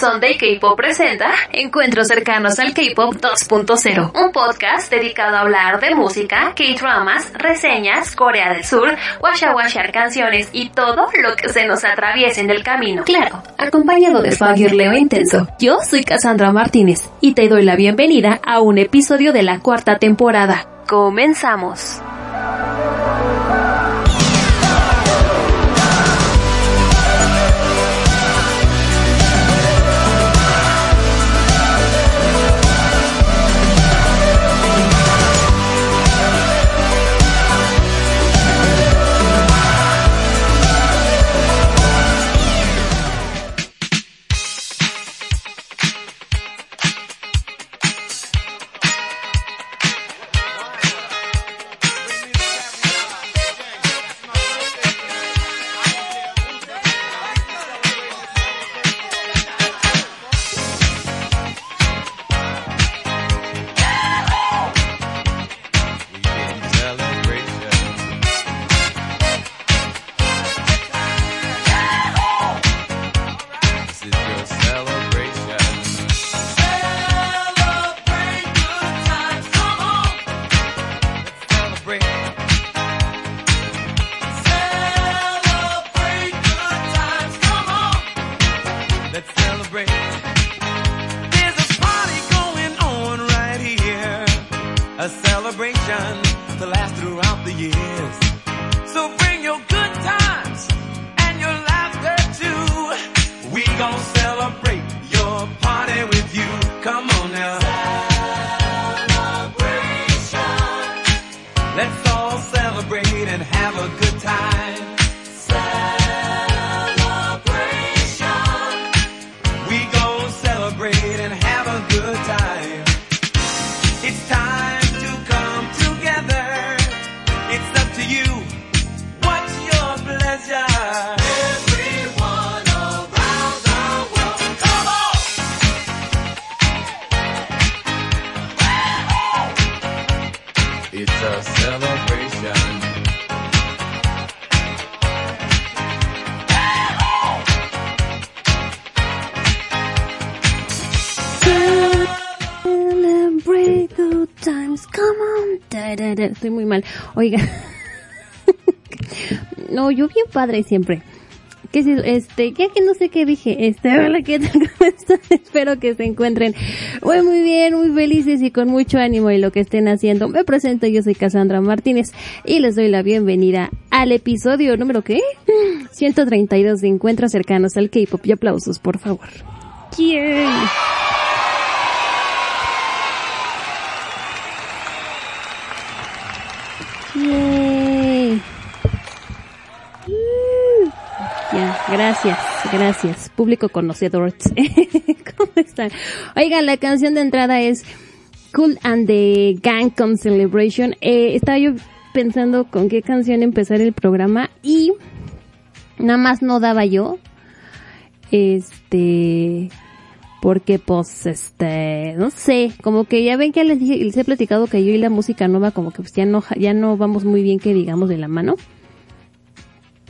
Sunday K-Pop presenta Encuentros cercanos al K-Pop 2.0, un podcast dedicado a hablar de música, K-dramas, reseñas, Corea del Sur, washa washar canciones y todo lo que se nos atraviese en el camino. Claro, acompañado de Leo Intenso. Yo soy Cassandra Martínez y te doy la bienvenida a un episodio de la cuarta temporada. Comenzamos. Oiga. no, yo bien padre siempre. Que si, este, ya que no sé qué dije, este, hola, ¿qué? Espero que se encuentren muy, muy bien, muy felices y con mucho ánimo en lo que estén haciendo. Me presento, yo soy Cassandra Martínez y les doy la bienvenida al episodio número, ¿qué? 132 de Encuentros Cercanos al K-Pop y aplausos, por favor. Gracias, gracias. Público conocedor. ¿Cómo están? Oigan, la canción de entrada es Cool and the Gang Con Celebration. Eh, estaba yo pensando con qué canción empezar el programa y nada más no daba yo. Este, porque pues este, no sé, como que ya ven que les dije, les he platicado que yo y la música nueva como que pues ya no, ya no vamos muy bien que digamos de la mano.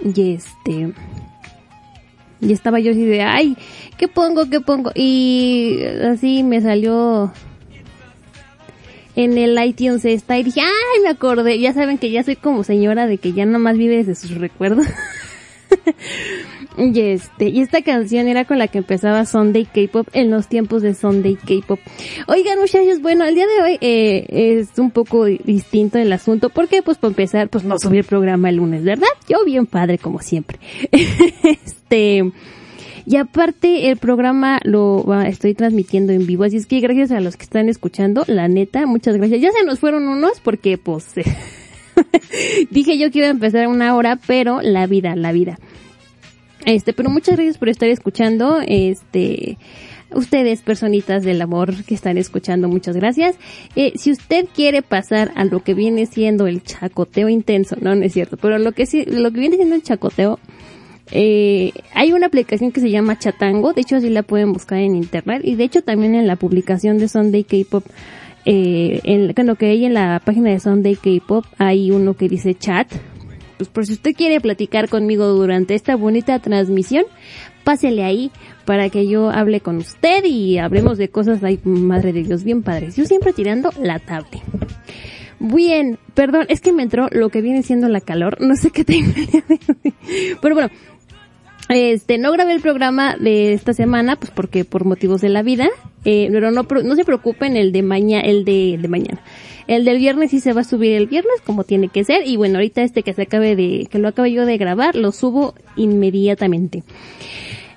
Y este, y estaba yo así de, ay, ¿qué pongo? ¿Qué pongo? Y así me salió en el iTunes esta y dije, ay, me acordé. Ya saben que ya soy como señora de que ya nomás vive desde sus recuerdos. y este, y esta canción era con la que empezaba Sunday K-Pop en los tiempos de Sunday K-Pop. Oigan muchachos, bueno, el día de hoy eh, es un poco distinto el asunto porque pues para empezar pues no subí el programa el lunes, ¿verdad? Yo bien padre como siempre. Este, y aparte el programa lo estoy transmitiendo en vivo, así es que gracias a los que están escuchando, la neta, muchas gracias. Ya se nos fueron unos porque pues dije yo que iba a empezar una hora, pero la vida, la vida. Este, pero muchas gracias por estar escuchando, este, ustedes, personitas del amor que están escuchando, muchas gracias. Eh, si usted quiere pasar a lo que viene siendo el chacoteo intenso, no, no es cierto, pero lo que lo que viene siendo el chacoteo, eh, hay una aplicación que se llama Chatango, de hecho así la pueden buscar en internet y de hecho también en la publicación de Sunday K-Pop, eh, en, lo que hay en la página de Sunday K-Pop hay uno que dice chat, pues por si usted quiere platicar conmigo durante esta bonita transmisión, pásele ahí para que yo hable con usted y hablemos de cosas ahí, madre de Dios, bien padres. Yo siempre tirando la tablet. Bien, perdón, es que me entró lo que viene siendo la calor, no sé qué tengo. Pero bueno, este, no grabé el programa de esta semana, pues porque por motivos de la vida, eh, pero no, no se preocupen el de mañana, el de, de mañana. El del viernes sí se va a subir el viernes como tiene que ser y bueno, ahorita este que se acabe de, que lo acabe yo de grabar, lo subo inmediatamente.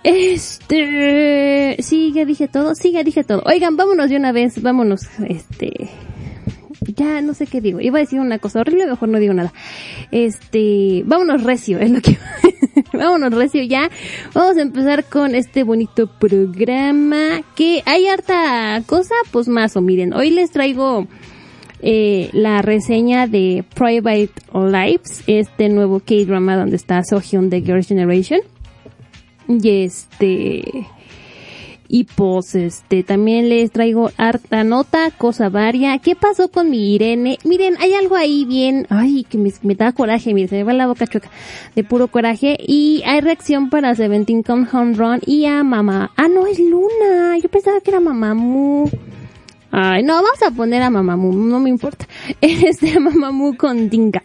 Este, sí, ya dije todo, sí, ya dije todo. Oigan, vámonos de una vez, vámonos, este, ya no sé qué digo. Iba a decir una cosa horrible, mejor no digo nada. Este, vámonos recio, es lo que vámonos recio ya. Vamos a empezar con este bonito programa que hay harta cosa, pues más o miren, hoy les traigo eh, la reseña de Private Lives, este nuevo K-drama donde está Sohyun de Girls' Generation. Y este, y pues este también les traigo harta nota, cosa varia. ¿Qué pasó con mi Irene? Miren, hay algo ahí bien, ay, que me, da coraje, miren, se me va la boca chueca de puro coraje. Y hay reacción para Seventeen con Home Run y a mamá. Ah, no, es Luna. Yo pensaba que era Mamamoo. Ay, no, vamos a poner a Mamamoo, no me importa. Este, Mamamoo con Dinga.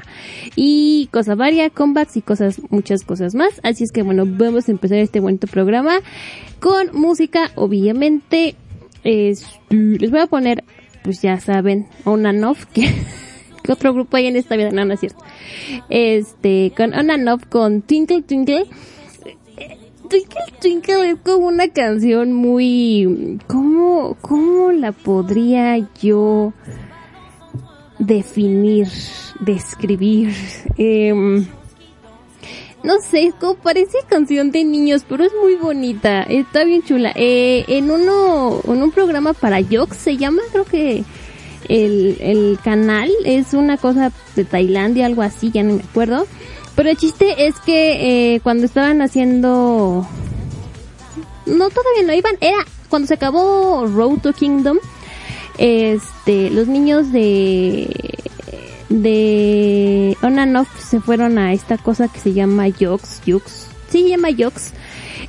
Y cosas varia, comebacks y cosas, muchas cosas más. Así es que bueno, vamos a empezar este bonito programa con música, obviamente. les voy a poner, pues ya saben, Onanoff, que, que otro grupo hay en esta vida, no, no es cierto. Este, con Onanoff, con Twinkle Twinkle Twinkle Twinkle es como una canción muy... ¿Cómo, cómo la podría yo definir, describir? Eh, no sé, como parece canción de niños, pero es muy bonita, está bien chula. Eh, en uno, en un programa para Yox se llama, creo que el, el canal es una cosa de Tailandia, algo así, ya no me acuerdo. Pero el chiste es que eh, cuando estaban haciendo... No, todavía no iban. Era cuando se acabó Road to Kingdom. Este, los niños de de on and off se fueron a esta cosa que se llama Yox, Yux, sí se llama Yox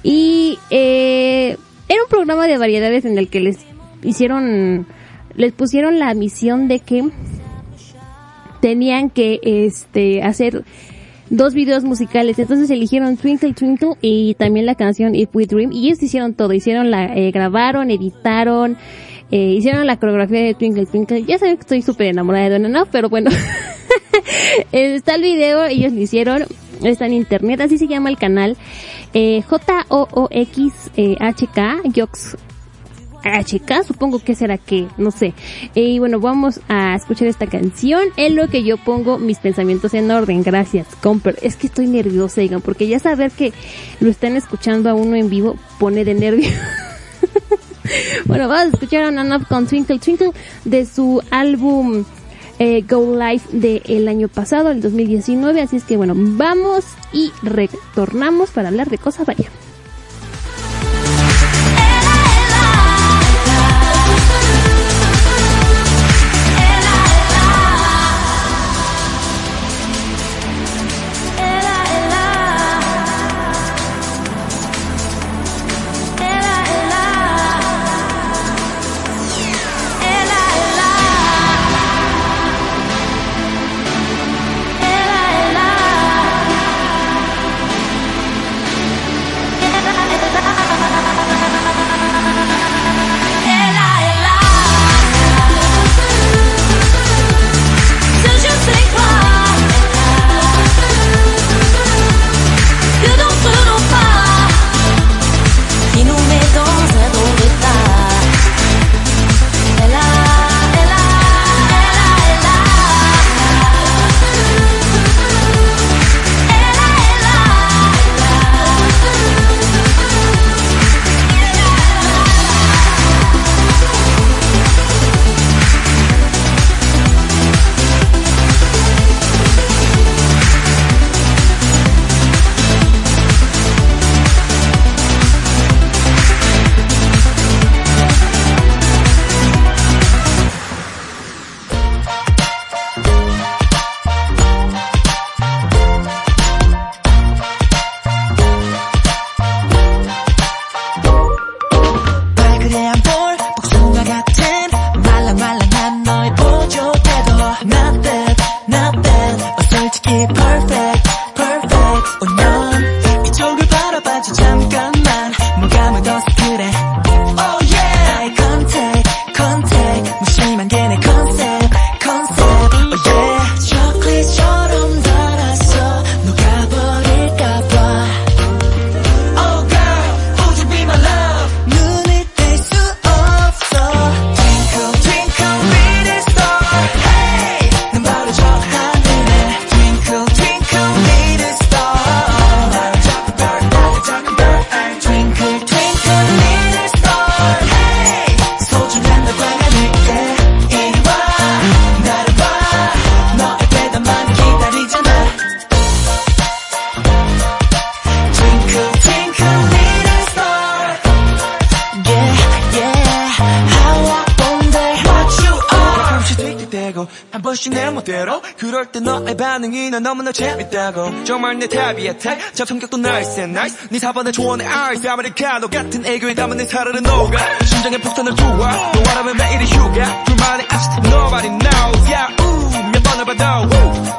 y eh, era un programa de variedades en el que les hicieron, les pusieron la misión de que tenían que este hacer dos videos musicales. Entonces eligieron Twinkle Twinkle y también la canción If We Dream. Y ellos hicieron todo. Hicieron la, eh, grabaron, editaron, eh, hicieron la coreografía de Twinkle Twinkle. Ya saben que estoy súper enamorada de Donna, pero bueno. está el video, ellos lo hicieron. Está en internet, así se llama el canal. Eh, J-O-O-X-H-K, Yox HK, supongo que será que, no sé. Y bueno, vamos a escuchar esta canción en lo que yo pongo mis pensamientos en orden. Gracias, Comper. Es que estoy nerviosa, digan, porque ya saber que lo están escuchando a uno en vivo pone de nervio. bueno, vamos a escuchar a Nana con Twinkle Twinkle de su álbum eh, Go Live del año pasado, el 2019. Así es que bueno, vamos y retornamos para hablar de cosas varias. 너무나 재밌다고. 정말 내 탑이야 탑저 성격도 and nice. 네 사번에 조언의 ice. 아메리카노 같은 애교에 담은 내 살을 녹아 심장에 폭탄을 두어 너와라면 매일이 휴가. 둘만의 아시트 nobody knows. Yeah ooh 몇 번을 봐도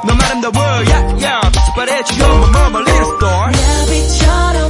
너만 아름다워 yeah. yeah 빛발해줘 you're my mama little star 나비처럼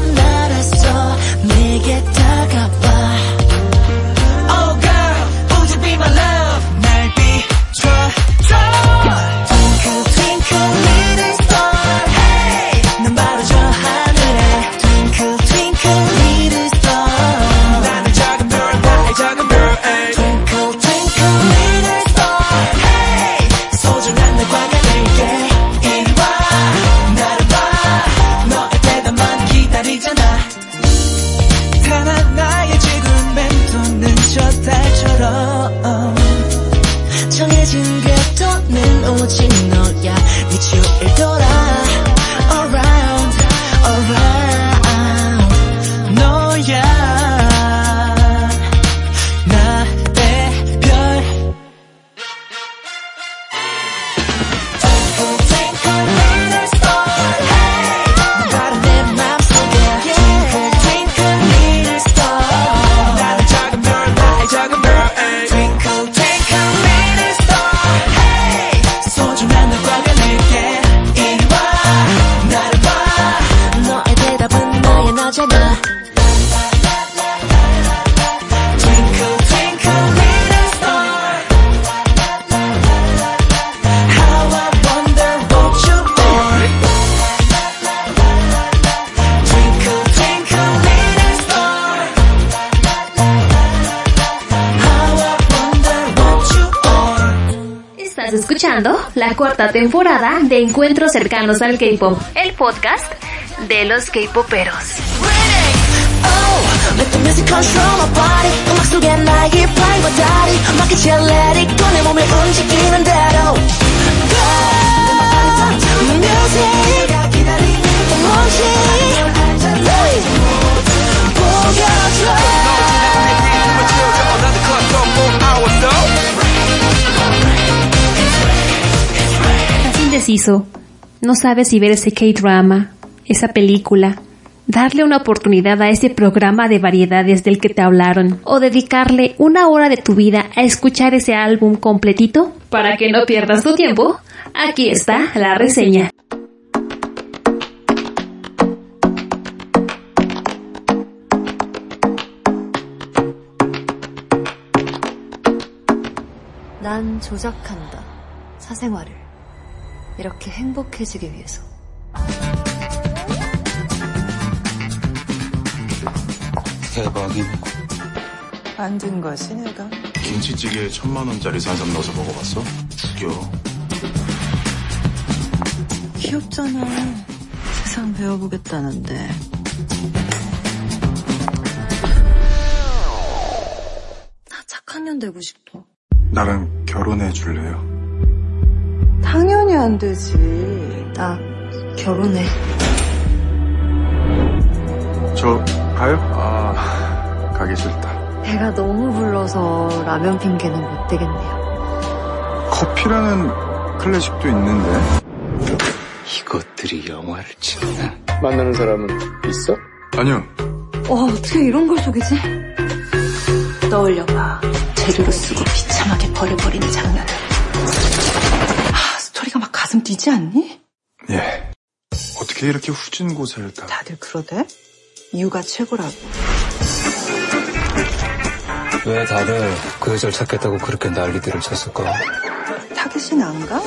temporada de Encuentros cercanos al K-pop, el podcast de los K-poperos. indeciso, no sabes si ver ese K-drama, esa película, darle una oportunidad a ese programa de variedades del que te hablaron, o dedicarle una hora de tu vida a escuchar ese álbum completito. Para que no pierdas tu tiempo, aquí está la reseña. 난 조작한다. 사생활을. 이렇게 행복해지기 위해서. 대박이네. 만든 거지 내가 김치찌개에 천만 원짜리 산삼 넣어서 먹어봤어? 죽여. 귀엽잖아 세상 배워보겠다는데 나 착한 년 되고 싶어. 나랑 결혼해 줄래요? 당연히 안 되지 나 결혼해. 저 가요? 아 가기 싫다. 배가 너무 불러서 라면 핑계는 못 되겠네요. 커피라는 클래식도 있는데. 이것들이 영화를 찍나? 만나는 사람은 있어? 아니요. 와, 어떻게 이런 걸 속이지? 떠올려봐 재료로 쓰고 비참하게 버려버리는 장면을 가 가슴 뛰지 않니? 예. 어떻게 이렇게 후진 곳을 다. 다들 그러대? 이유가 최고라고 왜 다들 그 여자를 찾겠다고 그렇게 난리들을 쳤을까? 타겟이 난가?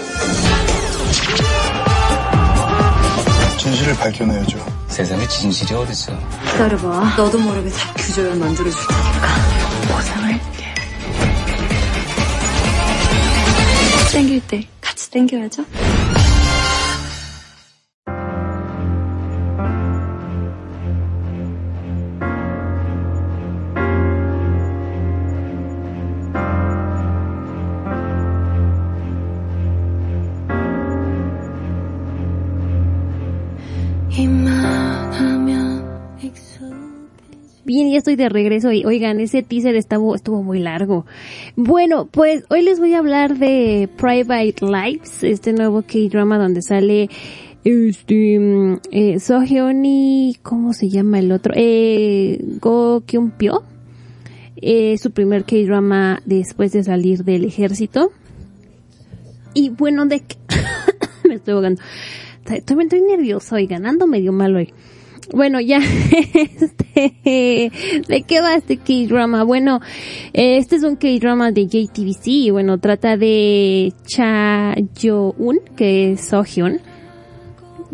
진실을 밝혀내야죠. 세상에 진실이 어딨어? 기다려봐. 너도 모르게 다 규조연 만들어줄 테니까. 보상할게 땡길 때 같이 땡겨야죠. Bien, ya estoy de regreso y oigan, ese teaser estuvo, estuvo muy largo. Bueno, pues hoy les voy a hablar de Private Lives, este nuevo K-drama donde sale este mm, eh, y ¿cómo se llama el otro? Eh, Go Kyun Pyo. Eh, su primer K-drama después de salir del ejército. Y bueno, de me estoy ahogando. Estoy, estoy nerviosa y ganando medio mal hoy. Bueno, ya, este, ¿de qué va este K-drama? Bueno, este es un K-drama de JTBC y bueno, trata de Cha Yo-un, que es Sohyun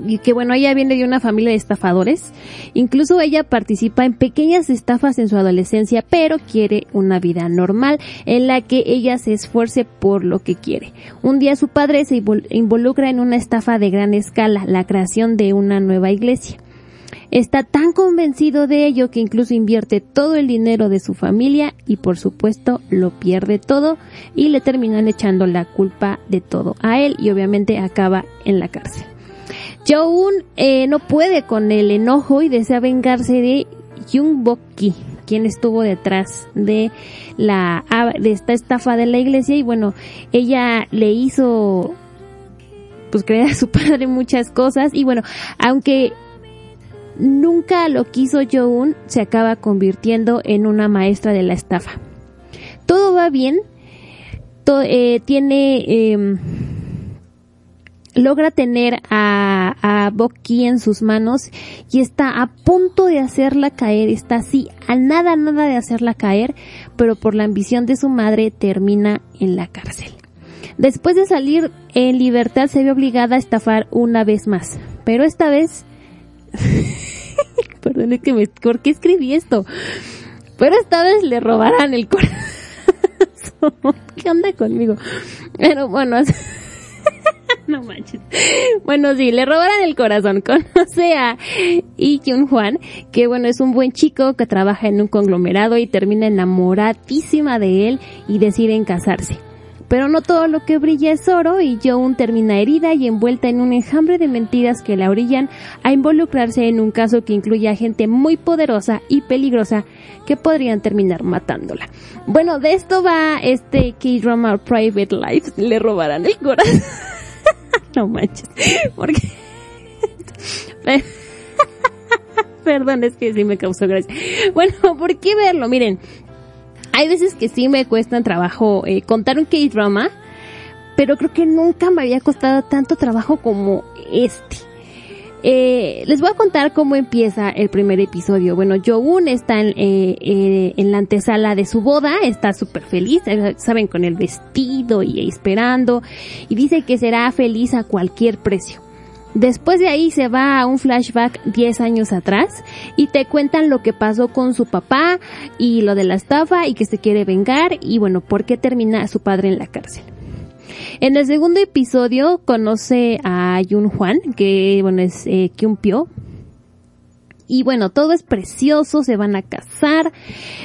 y que bueno, ella viene de una familia de estafadores. Incluso ella participa en pequeñas estafas en su adolescencia, pero quiere una vida normal en la que ella se esfuerce por lo que quiere. Un día su padre se involucra en una estafa de gran escala, la creación de una nueva iglesia. Está tan convencido de ello que incluso invierte todo el dinero de su familia y por supuesto lo pierde todo y le terminan echando la culpa de todo a él y obviamente acaba en la cárcel. Joun eh, no puede con el enojo y desea vengarse de Jung Bok-ki, quien estuvo detrás de la de esta estafa de la iglesia y bueno, ella le hizo pues creer a su padre muchas cosas y bueno, aunque nunca lo quiso Joun, se acaba convirtiendo en una maestra de la estafa. Todo va bien, eh, tiene eh, logra tener a, a Boki en sus manos y está a punto de hacerla caer, está así a nada, nada de hacerla caer, pero por la ambición de su madre termina en la cárcel. Después de salir en libertad se ve obligada a estafar una vez más, pero esta vez... Perdón, es que me... ¿Por qué escribí esto? Pero esta vez le robarán el corazón. ¿Qué onda conmigo? Pero bueno, no manches. Bueno, sí, le robaron el corazón. Conoce a Yi Kyun Juan, que bueno, es un buen chico que trabaja en un conglomerado y termina enamoradísima de él y deciden casarse. Pero no todo lo que brilla es oro y Joan termina herida y envuelta en un enjambre de mentiras que la orillan a involucrarse en un caso que incluye a gente muy poderosa y peligrosa que podrían terminar matándola. Bueno, de esto va este K-drama Private Life. Le robarán el corazón. no manches. Porque... Perdón, es que sí me causó gracia. Bueno, ¿por qué verlo? Miren, hay veces que sí me cuesta trabajo eh, contar un K-drama, pero creo que nunca me había costado tanto trabajo como este. Eh, les voy a contar cómo empieza el primer episodio. Bueno, Jogun está en, eh, eh, en la antesala de su boda, está súper feliz, eh, saben, con el vestido y esperando, y dice que será feliz a cualquier precio. Después de ahí se va a un flashback 10 años atrás y te cuentan lo que pasó con su papá y lo de la estafa y que se quiere vengar y bueno, por qué termina su padre en la cárcel. En el segundo episodio conoce a Yun Juan, que bueno es eh, Kyun. Y bueno, todo es precioso, se van a casar.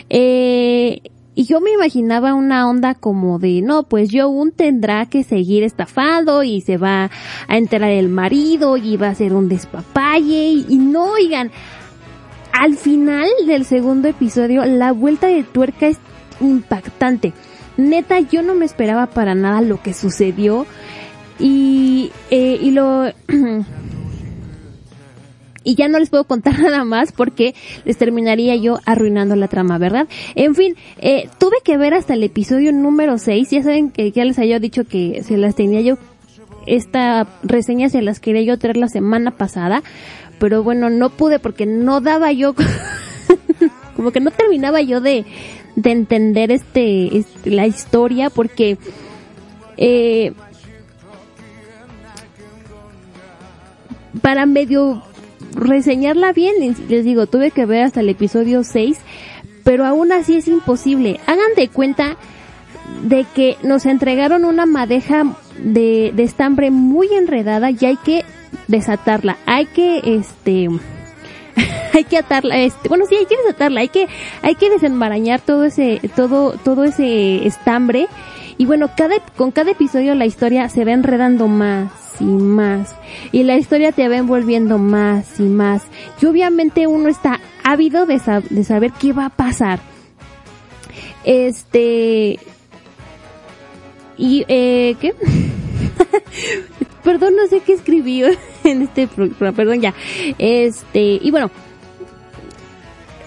Eh, y yo me imaginaba una onda como de, no, pues un tendrá que seguir estafado y se va a enterar el marido y va a ser un despapalle y, y no, oigan, al final del segundo episodio la vuelta de tuerca es impactante. Neta, yo no me esperaba para nada lo que sucedió y, eh, y lo... y ya no les puedo contar nada más porque les terminaría yo arruinando la trama, ¿verdad? En fin, eh, tuve que ver hasta el episodio número 6, ya saben que ya les había dicho que se las tenía yo, esta reseña se las quería yo traer la semana pasada, pero bueno, no pude porque no daba yo, como que no terminaba yo de, de entender este, este la historia porque eh, para medio reseñarla bien, les digo, tuve que ver hasta el episodio 6, pero aún así es imposible. Hagan de cuenta de que nos entregaron una madeja de, de estambre muy enredada y hay que desatarla. Hay que, este, hay que atarla, este, bueno, sí, hay que desatarla, hay que, hay que desenmarañar todo ese, todo, todo ese estambre. Y bueno, cada, con cada episodio la historia se va enredando más y más. Y la historia te va envolviendo más y más. Y obviamente uno está ávido de, sab- de saber qué va a pasar. Este... Y, eh, ¿qué? perdón, no sé qué escribí en este programa, perdón ya. Este, y bueno,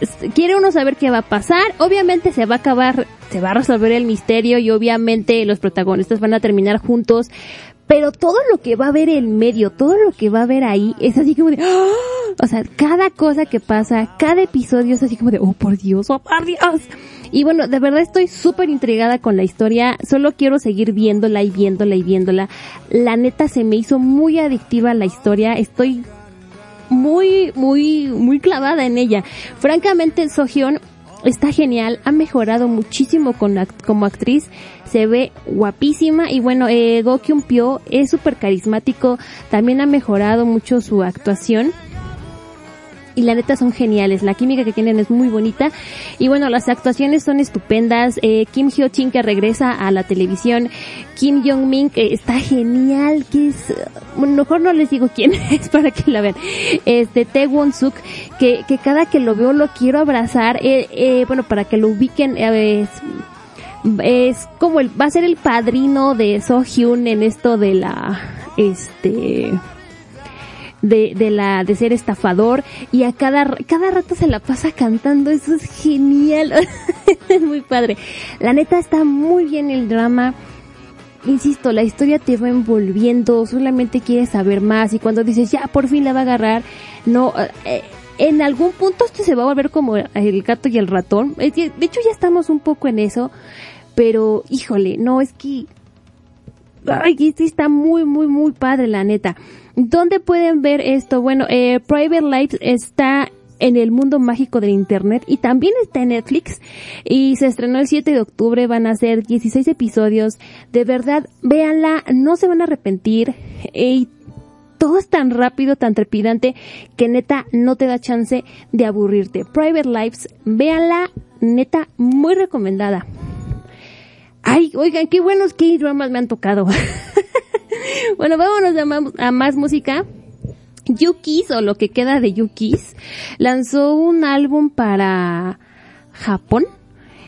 s- quiere uno saber qué va a pasar. Obviamente se va a acabar, se va a resolver el misterio y obviamente los protagonistas van a terminar juntos. Pero todo lo que va a haber en medio, todo lo que va a haber ahí, es así como de, ¡ah! o sea, cada cosa que pasa, cada episodio es así como de, oh por Dios, oh por Dios. Y bueno, de verdad estoy súper intrigada con la historia, solo quiero seguir viéndola y viéndola y viéndola. La neta se me hizo muy adictiva la historia, estoy muy, muy, muy clavada en ella. Francamente, Sohyun está genial, ha mejorado muchísimo con como actriz, se ve guapísima y bueno, eh, Pyo es súper carismático, también ha mejorado mucho su actuación. Y la neta son geniales, la química que tienen es muy bonita. Y bueno, las actuaciones son estupendas. Eh, Kim Hyo Chin que regresa a la televisión. Kim Jong Min que está genial, que es, bueno, mejor no les digo quién es para que la vean. Este, Tae Won Suk, que, que cada que lo veo lo quiero abrazar. Eh, eh, bueno, para que lo ubiquen, es, es como el, va a ser el padrino de So Hyun en esto de la, este, de, de la, de ser estafador y a cada, cada rato se la pasa cantando, eso es genial, es muy padre. La neta está muy bien el drama, insisto, la historia te va envolviendo, solamente quieres saber más y cuando dices ya por fin la va a agarrar, no, eh, en algún punto esto se va a volver como el gato y el ratón, de hecho ya estamos un poco en eso, pero híjole, no, es que Ay, sí está muy, muy, muy padre, la neta. ¿Dónde pueden ver esto? Bueno, eh, Private Life está en el mundo mágico del internet y también está en Netflix y se estrenó el 7 de octubre, van a ser 16 episodios, de verdad, véanla, no se van a arrepentir y todo es tan rápido, tan trepidante que neta no te da chance de aburrirte. Private Lives, véanla, neta, muy recomendada. Ay, oigan, qué buenos K-dramas me han tocado. bueno, vámonos a más, música. Yukis, o lo que queda de Yukis, lanzó un álbum para Japón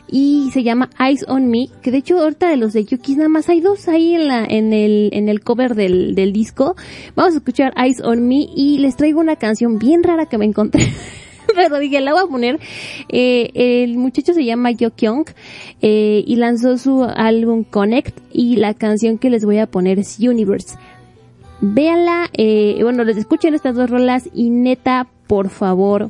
y se llama Eyes on Me, que de hecho ahorita de los de Yukis nada más hay dos ahí en la, en el, en el cover del, del disco. Vamos a escuchar Eyes on Me y les traigo una canción bien rara que me encontré. Pero dije, la voy a poner. Eh, el muchacho se llama Yo Kyung eh, y lanzó su álbum Connect y la canción que les voy a poner es Universe. Véanla, eh, bueno, les escuchen estas dos rolas y neta, por favor,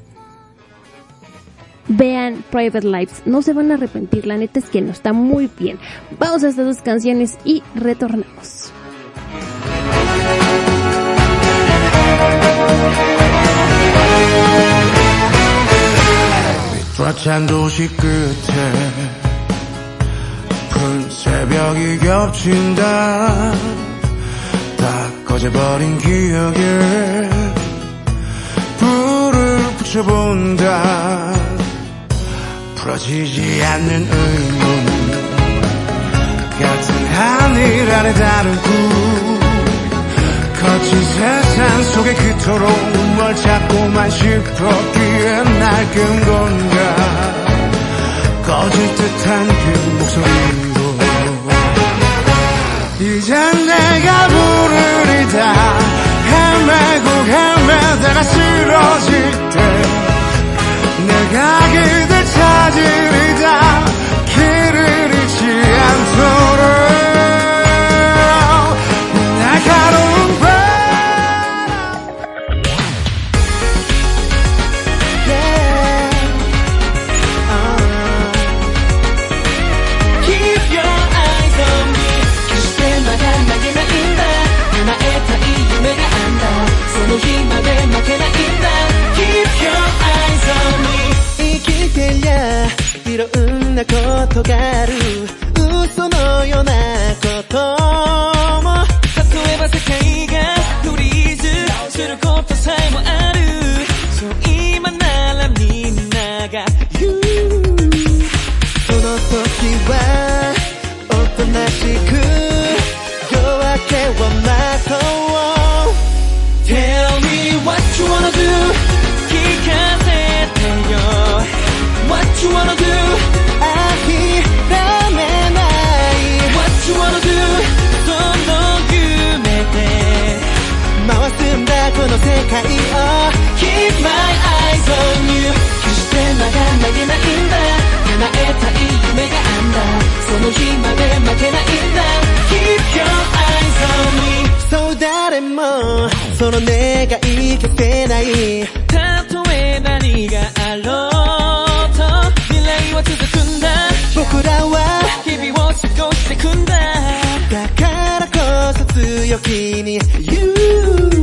vean Private Lives. No se van a arrepentir, la neta es que no está muy bien. Vamos a estas dos canciones y retornamos. 꽉찬 도시 끝에 푸른 새벽이 겹친다. 다 꺼져버린 기억에 불을 붙여본다. 풀어지지 않는 의문 같은 하늘 아래 다른 꿈 거친 세상 속에 그토록 뭘 찾고만 싶었기에 낡은 건가? 꺼질 듯한 그 목소리로 이젠 내가 부르리다. 헤매고 헤매다가 쓰러질 때 내가 그댈 찾으리다. 길을 잃지 않도록 ろんなことがある。嘘のようなことも。例えば世界がフリーズすることさえもある。そう今ならみんなが言う。その時はおとなしく夜明けを待とう Tell me what you wanna do 聞かせてよ。What you wanna do 界を Keep my eyes on you 決してまだ投げないんだ叶えたい夢があんだその日まで負けないんだ Keep your eyes on me そう誰もその願い消せないたとえ何があろうと未来は続くんだ僕らは日々を過ごしてくんだ。だからこそ強気に言う。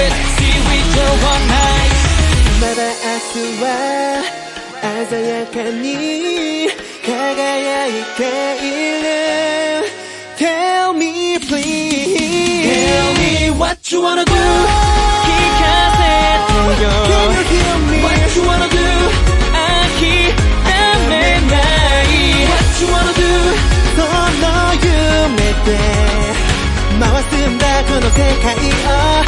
it See we go all night まだ明日は鮮やかに輝いている Tell me please Tell me what you wanna do 聞かせてよ Can you hear me What you wanna do 諦めない What you wanna do その夢で回すんだこの世界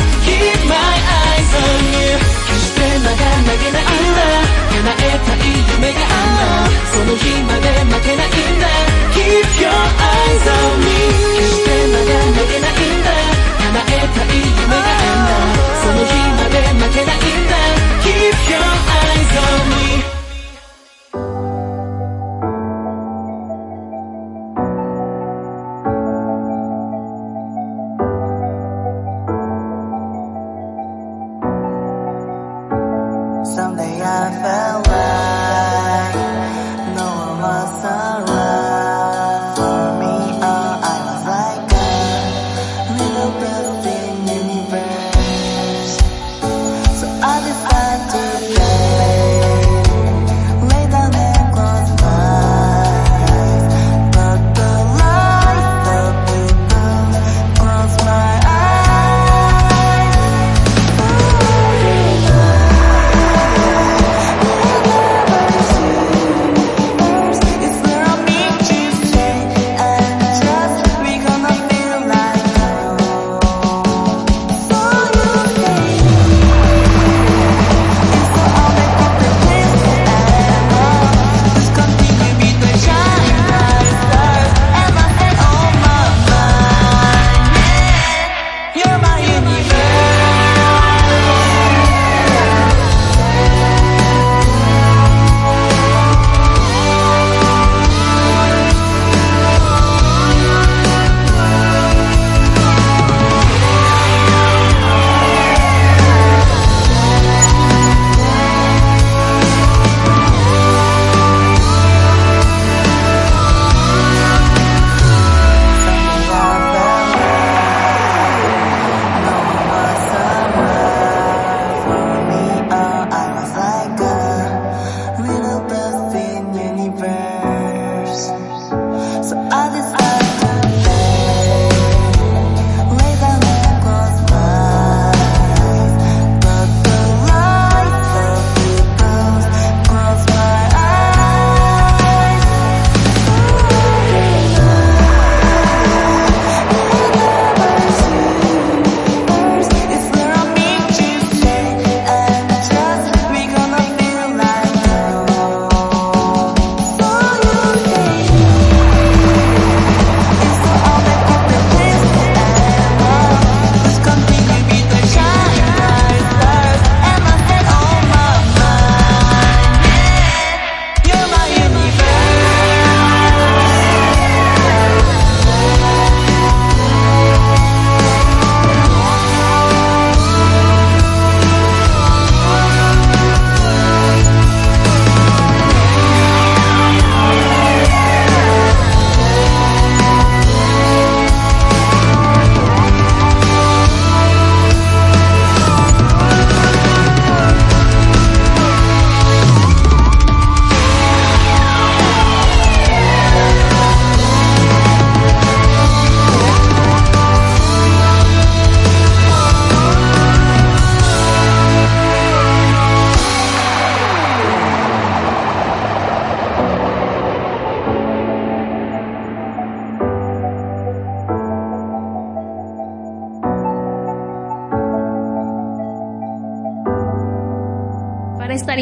を Keep my eyes on you 決してまだ投げないんだ叶えたい夢があんだその日まで負けないんだ Keep your eyes on me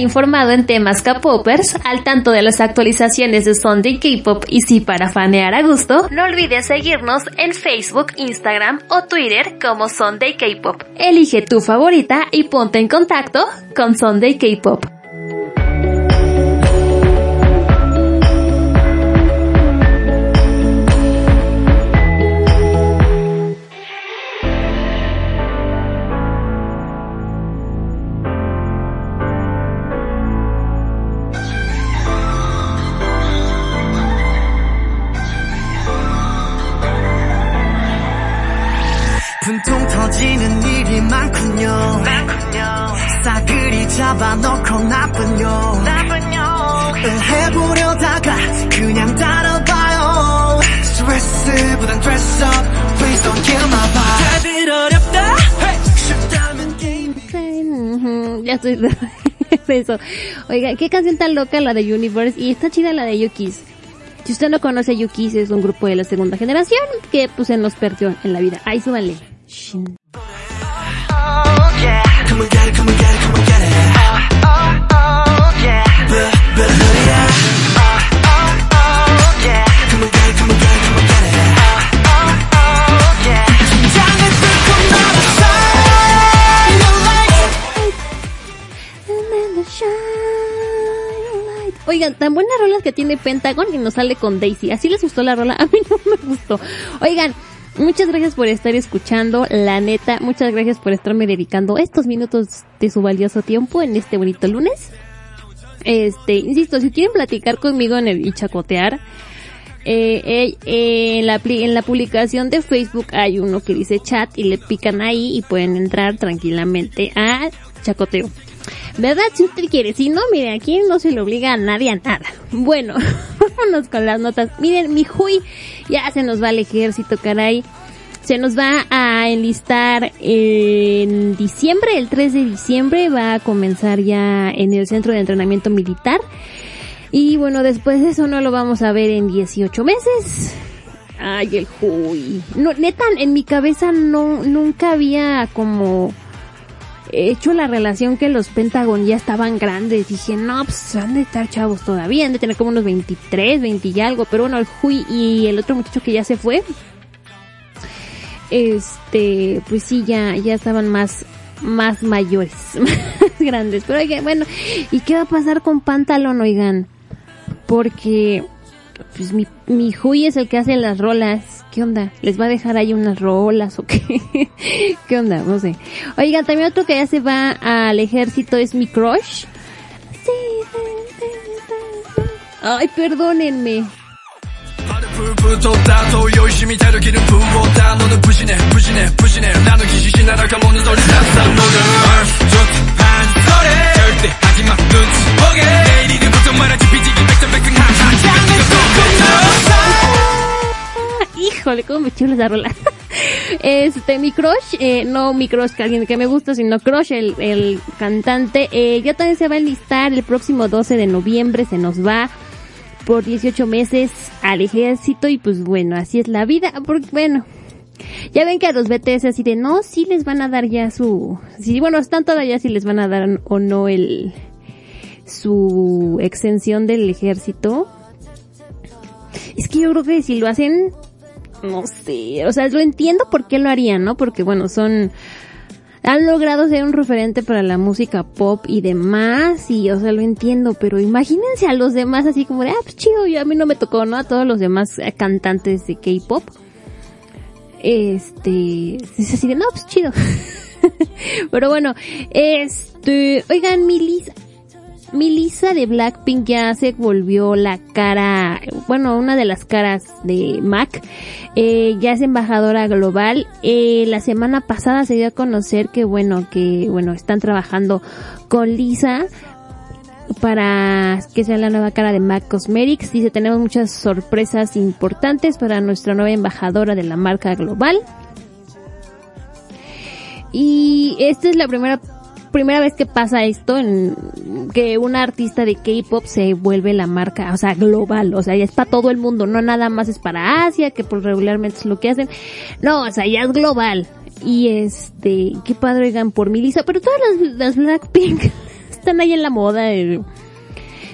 informado en temas K-popers, al tanto de las actualizaciones de Sunday K-pop y si para fanear a gusto, no olvides seguirnos en Facebook, Instagram o Twitter como Sunday K-pop. Elige tu favorita y ponte en contacto con Sunday K-pop. Qué canción tan loca la de Universe y está chida la de Yukis. Si usted no conoce Yukis es un grupo de la segunda generación que pues se nos perdió en la vida. Ahí súbanle. Shin. Oigan, tan buenas rolas que tiene Pentagon y nos sale con Daisy. ¿Así les gustó la rola? A mí no me gustó. Oigan, muchas gracias por estar escuchando. La neta, muchas gracias por estarme dedicando estos minutos de su valioso tiempo en este bonito lunes. Este, insisto, si quieren platicar conmigo en el y chacotear, eh, eh, eh, en, la, en la publicación de Facebook hay uno que dice chat y le pican ahí y pueden entrar tranquilamente a chacoteo. ¿Verdad? Si usted quiere. Si no, mire, aquí no se le obliga a nadie a nada. Bueno, vámonos con las notas. Miren, mi Hui ya se nos va al ejército, caray. Se nos va a enlistar en diciembre, el 3 de diciembre, va a comenzar ya en el centro de entrenamiento militar. Y bueno, después de eso no lo vamos a ver en 18 meses. Ay, el Hui. No, neta, en mi cabeza no, nunca había como hecho la relación que los Pentagon ya estaban grandes. Dije, no, pues han de estar chavos todavía, han de tener como unos 23, 20 y algo. Pero bueno, el Hui y el otro muchacho que ya se fue, este, pues sí, ya, ya estaban más, más mayores, más grandes. Pero oigan, bueno, ¿y qué va a pasar con Pantalón, oigan? Porque, pues mi, mi Hui es el que hace las rolas. ¿Qué onda? ¿Les va a dejar ahí unas rolas o qué? ¿Qué onda? No sé. Oigan, también otro que ya se va al ejército es mi crush. Ay, perdónenme. Híjole, cómo me chula esa rola. Este, mi crush, eh, no mi crush que alguien que me gusta, sino crush, el, el cantante, eh, ya también se va a enlistar el próximo 12 de noviembre, se nos va por 18 meses al ejército y pues bueno, así es la vida, porque bueno, ya ven que a los BTS así de no, sí les van a dar ya su, sí, bueno, están todavía si les van a dar o no el, su exención del ejército. Es que yo creo que si lo hacen, no sé, o sea, lo entiendo por qué lo harían, ¿no? Porque bueno, son, han logrado ser un referente para la música pop y demás, y o sea, lo entiendo, pero imagínense a los demás así como de, ah, pues chido, yo a mí no me tocó, ¿no? A todos los demás eh, cantantes de K-pop. Este, es así de, no, pues chido. pero bueno, este, oigan, Milis, Milisa de Blackpink ya se volvió la cara, bueno, una de las caras de MAC. Eh, ya es embajadora global. Eh, la semana pasada se dio a conocer que, bueno, que, bueno, están trabajando con Lisa para que sea la nueva cara de MAC Cosmetics. Dice, tenemos muchas sorpresas importantes para nuestra nueva embajadora de la marca global. Y esta es la primera primera vez que pasa esto en que una artista de K-pop se vuelve la marca, o sea, global, o sea, ya es para todo el mundo, no nada más es para Asia, que por regularmente es lo que hacen. No, o sea, ya es global. Y este, qué padre oigan por Milisa, pero todas las, las Blackpink están ahí en la moda. eh.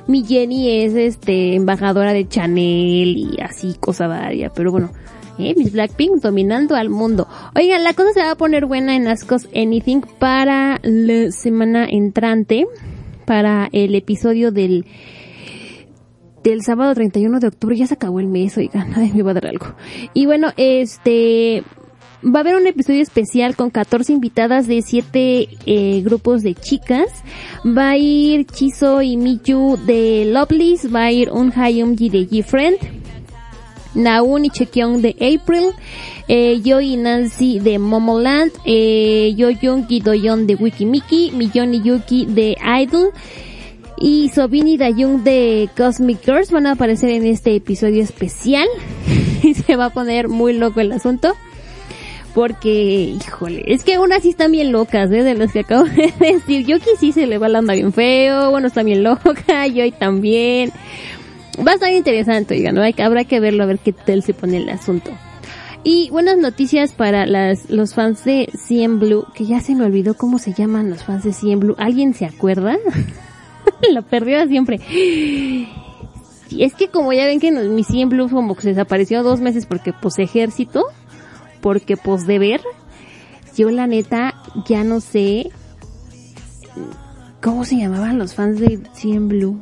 Mi Jenny es este embajadora de Chanel y así cosa varia, pero bueno, eh, mis Blackpink dominando al mundo. Oigan, la cosa se va a poner buena en Ask Us Anything para la semana entrante, para el episodio del del sábado 31 de octubre. Ya se acabó el mes, oigan, ay, me va a dar algo. Y bueno, este va a haber un episodio especial con 14 invitadas de 7 eh, grupos de chicas. Va a ir Chiso y Miyu de Lovely's, va a ir Un Hayumji de G-Friend, Naun y Chekyong de April, eh, yo y Nancy de Momoland, eh, Yo y Doyon de Wikimiki, Millón y Yuki de Idol, y Sobin y Dayung de Cosmic Girls van a aparecer en este episodio especial. y se va a poner muy loco el asunto. Porque, híjole, es que unas sí están bien locas, ¿eh? De las que acabo de decir. Yuki sí se le va la onda bien feo, bueno, está bien loca, Joy también. Va a estar interesante, oigan, ¿no? Hay habrá que verlo a ver qué tal se pone el asunto. Y buenas noticias para las, los fans de CM Blue, que ya se me olvidó cómo se llaman los fans de CM Blue. ¿Alguien se acuerda? Lo perdió siempre. Sí, es que como ya ven que mi CM Blue como que se desapareció dos meses porque pues ejército, porque pues deber, yo la neta ya no sé cómo se llamaban los fans de CM Blue.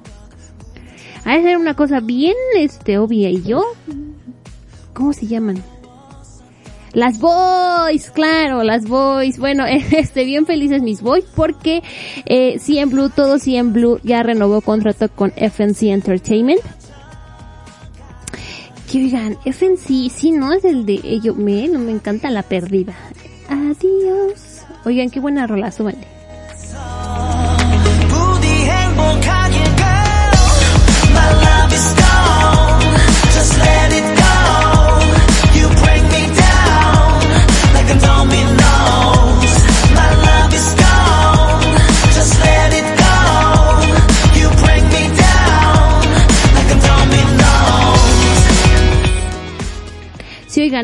Ha de ser una cosa bien este obvia y yo ¿cómo se llaman? Las Boys, claro, las Boys. Bueno, este, bien felices mis Boys porque eh, CM Blue, todo CM Blue ya renovó contrato con FNC Entertainment. Que oigan, FNC, sí, no es el de ellos, me, no me encanta la perdida. Adiós. Oigan, qué buena rola, súbanle.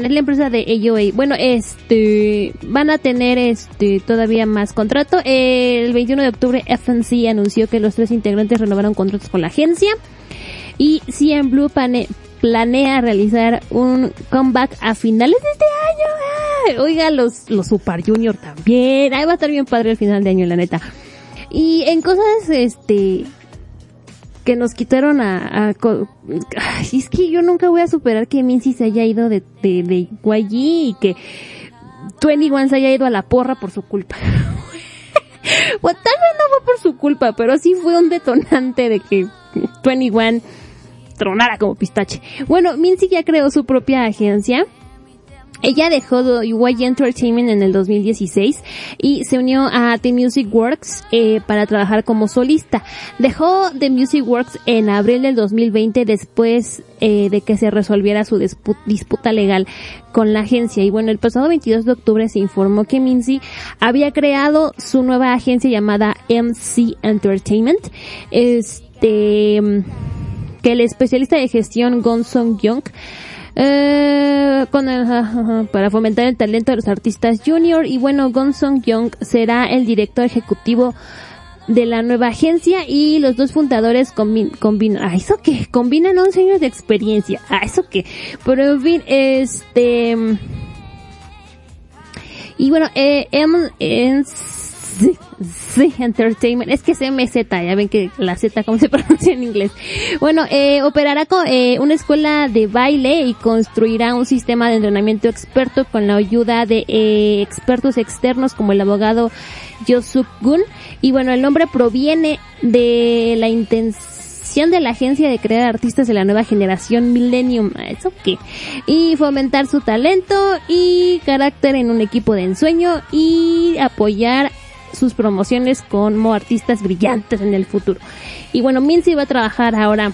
Es la empresa de AOA. Bueno, este, van a tener este, todavía más contrato. El 21 de octubre FNC anunció que los tres integrantes renovaron contratos con la agencia. Y CM Blue pane- planea realizar un comeback a finales de este año. ¡Ah! Oiga, los, los Super Junior también. Ahí va a estar bien padre el final de año, la neta. Y en cosas, este, que nos quitaron a, a es que yo nunca voy a superar que Mincy se haya ido de, de, de YG y que 21 se haya ido a la porra por su culpa. Pues tal vez no fue por su culpa, pero sí fue un detonante de que 21 tronara como pistache. Bueno, Mincy ya creó su propia agencia. Ella dejó YG Entertainment en el 2016 y se unió a The Music Works eh, para trabajar como solista. Dejó The Music Works en abril del 2020 después eh, de que se resolviera su dispu- disputa legal con la agencia. Y bueno, el pasado 22 de octubre se informó que Minzy había creado su nueva agencia llamada MC Entertainment. Este, que el especialista de gestión Gonsong Young ajá, para fomentar el talento de los artistas junior. Y bueno Gonsong Young será el director ejecutivo de la nueva agencia y los dos fundadores combi- combinan, ah, eso que, combinan 11 años de experiencia, ah, eso que, pero en este, y bueno, eh, M, sí, Entertainment, es que es MZ, ya ven que la Z cómo se pronuncia en inglés. Bueno, eh, operará con eh, una escuela de baile y construirá un sistema de entrenamiento experto con la ayuda de eh, expertos externos como el abogado Josuk Gun. Y bueno, el nombre proviene de la intención de la agencia de crear artistas de la nueva generación Millennium, Ah, ¿eso qué? Y fomentar su talento y carácter en un equipo de ensueño y apoyar sus promociones como artistas brillantes en el futuro. Y bueno, Mincy va a trabajar ahora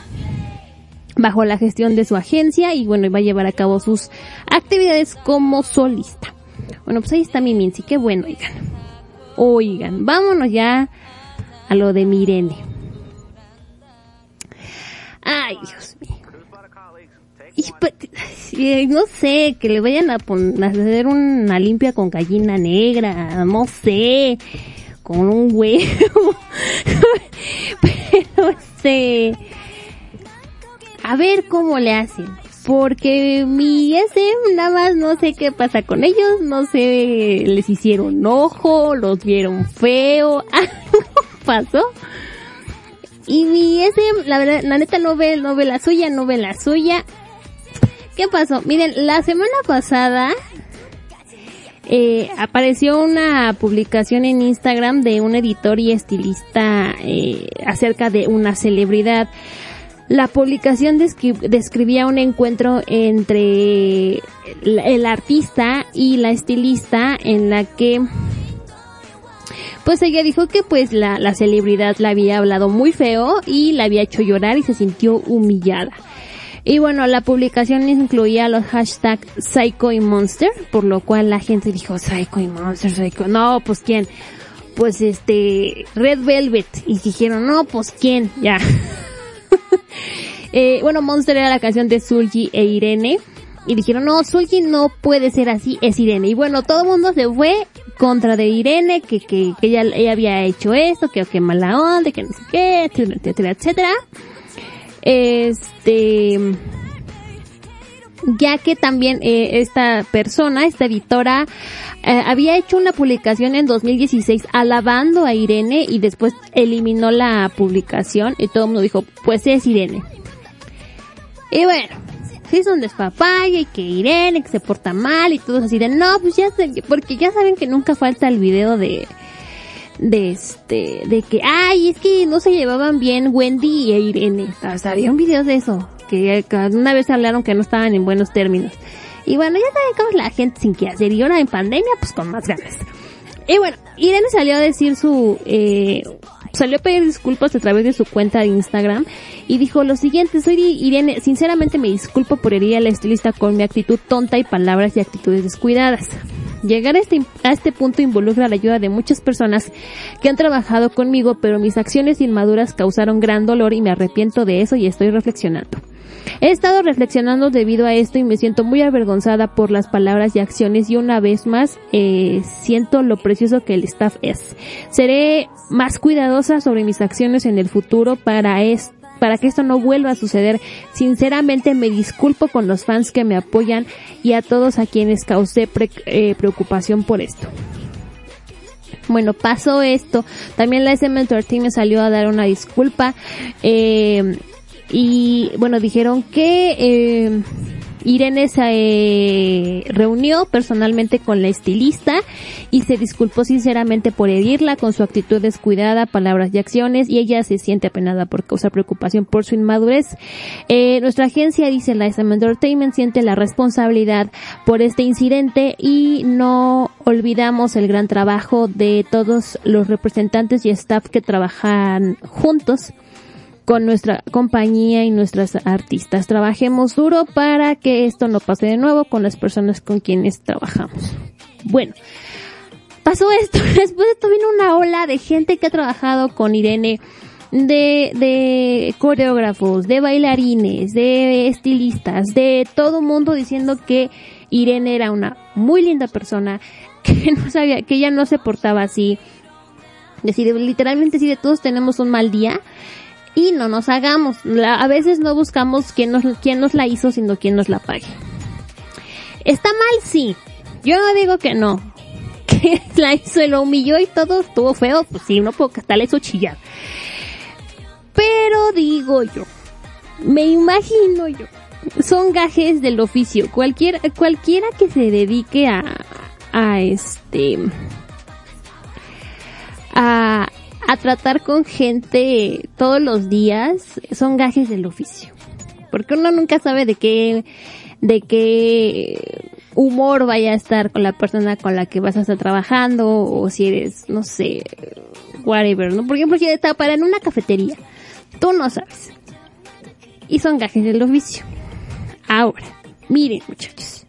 bajo la gestión de su agencia y bueno, va a llevar a cabo sus actividades como solista. Bueno, pues ahí está mi Mincy, qué bueno, oigan. Oigan, vámonos ya a lo de Mirene. Ay, Dios mío. Pues, eh, no sé, que le vayan a hacer una limpia con gallina negra, no sé, con un huevo. Pero este, a ver cómo le hacen. Porque mi SM nada más no sé qué pasa con ellos, no sé, les hicieron ojo, los vieron feo, algo pasó. Y mi SM, la verdad, la neta no ve, no ve la suya, no ve la suya. ¿Qué pasó? Miren, la semana pasada eh, apareció una publicación en Instagram de un editor y estilista eh, acerca de una celebridad. La publicación descri- describía un encuentro entre el, artista y la estilista en la que pues ella dijo que pues la celebridad la había hablado muy feo y la había hecho llorar y se sintió humillada. Y bueno, la publicación incluía los hashtags Psycho y Monster, por lo cual la gente dijo Psycho y Monster, Psycho. No, pues quién? Pues este, Red Velvet. Y dijeron, no, pues quién, ya. eh, bueno, Monster era la canción de Sulji e Irene. Y dijeron, no, Sulji no puede ser así, es Irene. Y bueno, todo el mundo se fue contra de Irene, que, que, que ella, ella había hecho esto, que, que mala onda, que no sé qué, etcétera, etcétera. Este, ya que también eh, esta persona, esta editora, eh, había hecho una publicación en 2016 alabando a Irene y después eliminó la publicación y todo el mundo dijo, pues es Irene. Y bueno, hizo un despapalle y que Irene, que se porta mal y todos así de, no, pues ya porque ya saben que nunca falta el video de, de este, de que, ay, es que no se llevaban bien Wendy e Irene. O sea, había un video de eso, que una vez hablaron que no estaban en buenos términos. Y bueno, ya saben cómo la gente sin qué hacer. Y ahora en pandemia, pues con más ganas. Y bueno, Irene salió a decir su, eh, salió a pedir disculpas a través de su cuenta de Instagram y dijo lo siguiente, soy Irene, sinceramente me disculpo por herir a la estilista con mi actitud tonta y palabras y actitudes descuidadas. Llegar a este, a este punto involucra la ayuda de muchas personas que han trabajado conmigo, pero mis acciones inmaduras causaron gran dolor y me arrepiento de eso y estoy reflexionando. He estado reflexionando debido a esto y me siento muy avergonzada por las palabras y acciones y una vez más eh, siento lo precioso que el staff es. Seré más cuidadosa sobre mis acciones en el futuro para esto para que esto no vuelva a suceder. Sinceramente me disculpo con los fans que me apoyan y a todos a quienes causé pre eh, preocupación por esto. Bueno, pasó esto. También la SM Entertainment salió a dar una disculpa. Eh, y bueno, dijeron que eh, Irene se eh, reunió personalmente con la estilista y se disculpó sinceramente por herirla con su actitud descuidada, palabras y acciones y ella se siente apenada por causar preocupación por su inmadurez. Eh, nuestra agencia, dice la SM Entertainment, siente la responsabilidad por este incidente y no olvidamos el gran trabajo de todos los representantes y staff que trabajan juntos con nuestra compañía y nuestras artistas. Trabajemos duro para que esto no pase de nuevo con las personas con quienes trabajamos. Bueno, pasó esto. Después de esto vino una ola de gente que ha trabajado con Irene, de, de coreógrafos, de bailarines, de estilistas, de todo mundo diciendo que Irene era una muy linda persona, que no sabía, que ella no se portaba así. Decir, literalmente si de todos tenemos un mal día, y no nos hagamos. A veces no buscamos quién nos, quién nos la hizo, sino quién nos la pague. ¿Está mal? Sí. Yo no digo que no. Que la hizo, lo humilló y todo estuvo feo. Pues sí, no puedo hasta le hizo chillar. Pero digo yo, me imagino yo, son gajes del oficio. Cualquier, cualquiera que se dedique a, a este, a, a tratar con gente todos los días son gajes del oficio. Porque uno nunca sabe de qué, de qué humor vaya a estar con la persona con la que vas a estar trabajando o si eres, no sé, whatever, ¿no? Por ejemplo, si está para en una cafetería, tú no sabes. Y son gajes del oficio. Ahora, miren muchachos.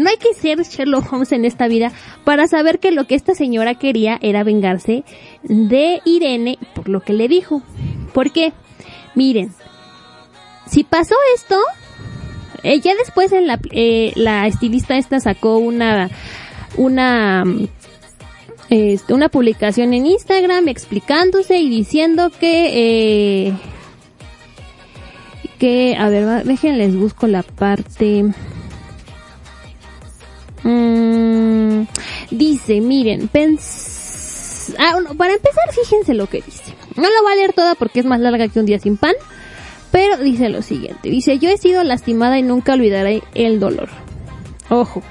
No hay que ser Sherlock Holmes en esta vida para saber que lo que esta señora quería era vengarse de Irene por lo que le dijo. ¿Por qué? Miren, si pasó esto, ella después en la, eh, la estilista esta sacó una, una este, una publicación en Instagram explicándose y diciendo que, eh, que, a ver, déjenles busco la parte. Mm, dice, miren, pens... ah, bueno, para empezar, fíjense lo que dice. No la voy a leer toda porque es más larga que un día sin pan, pero dice lo siguiente. Dice, yo he sido lastimada y nunca olvidaré el dolor. Ojo.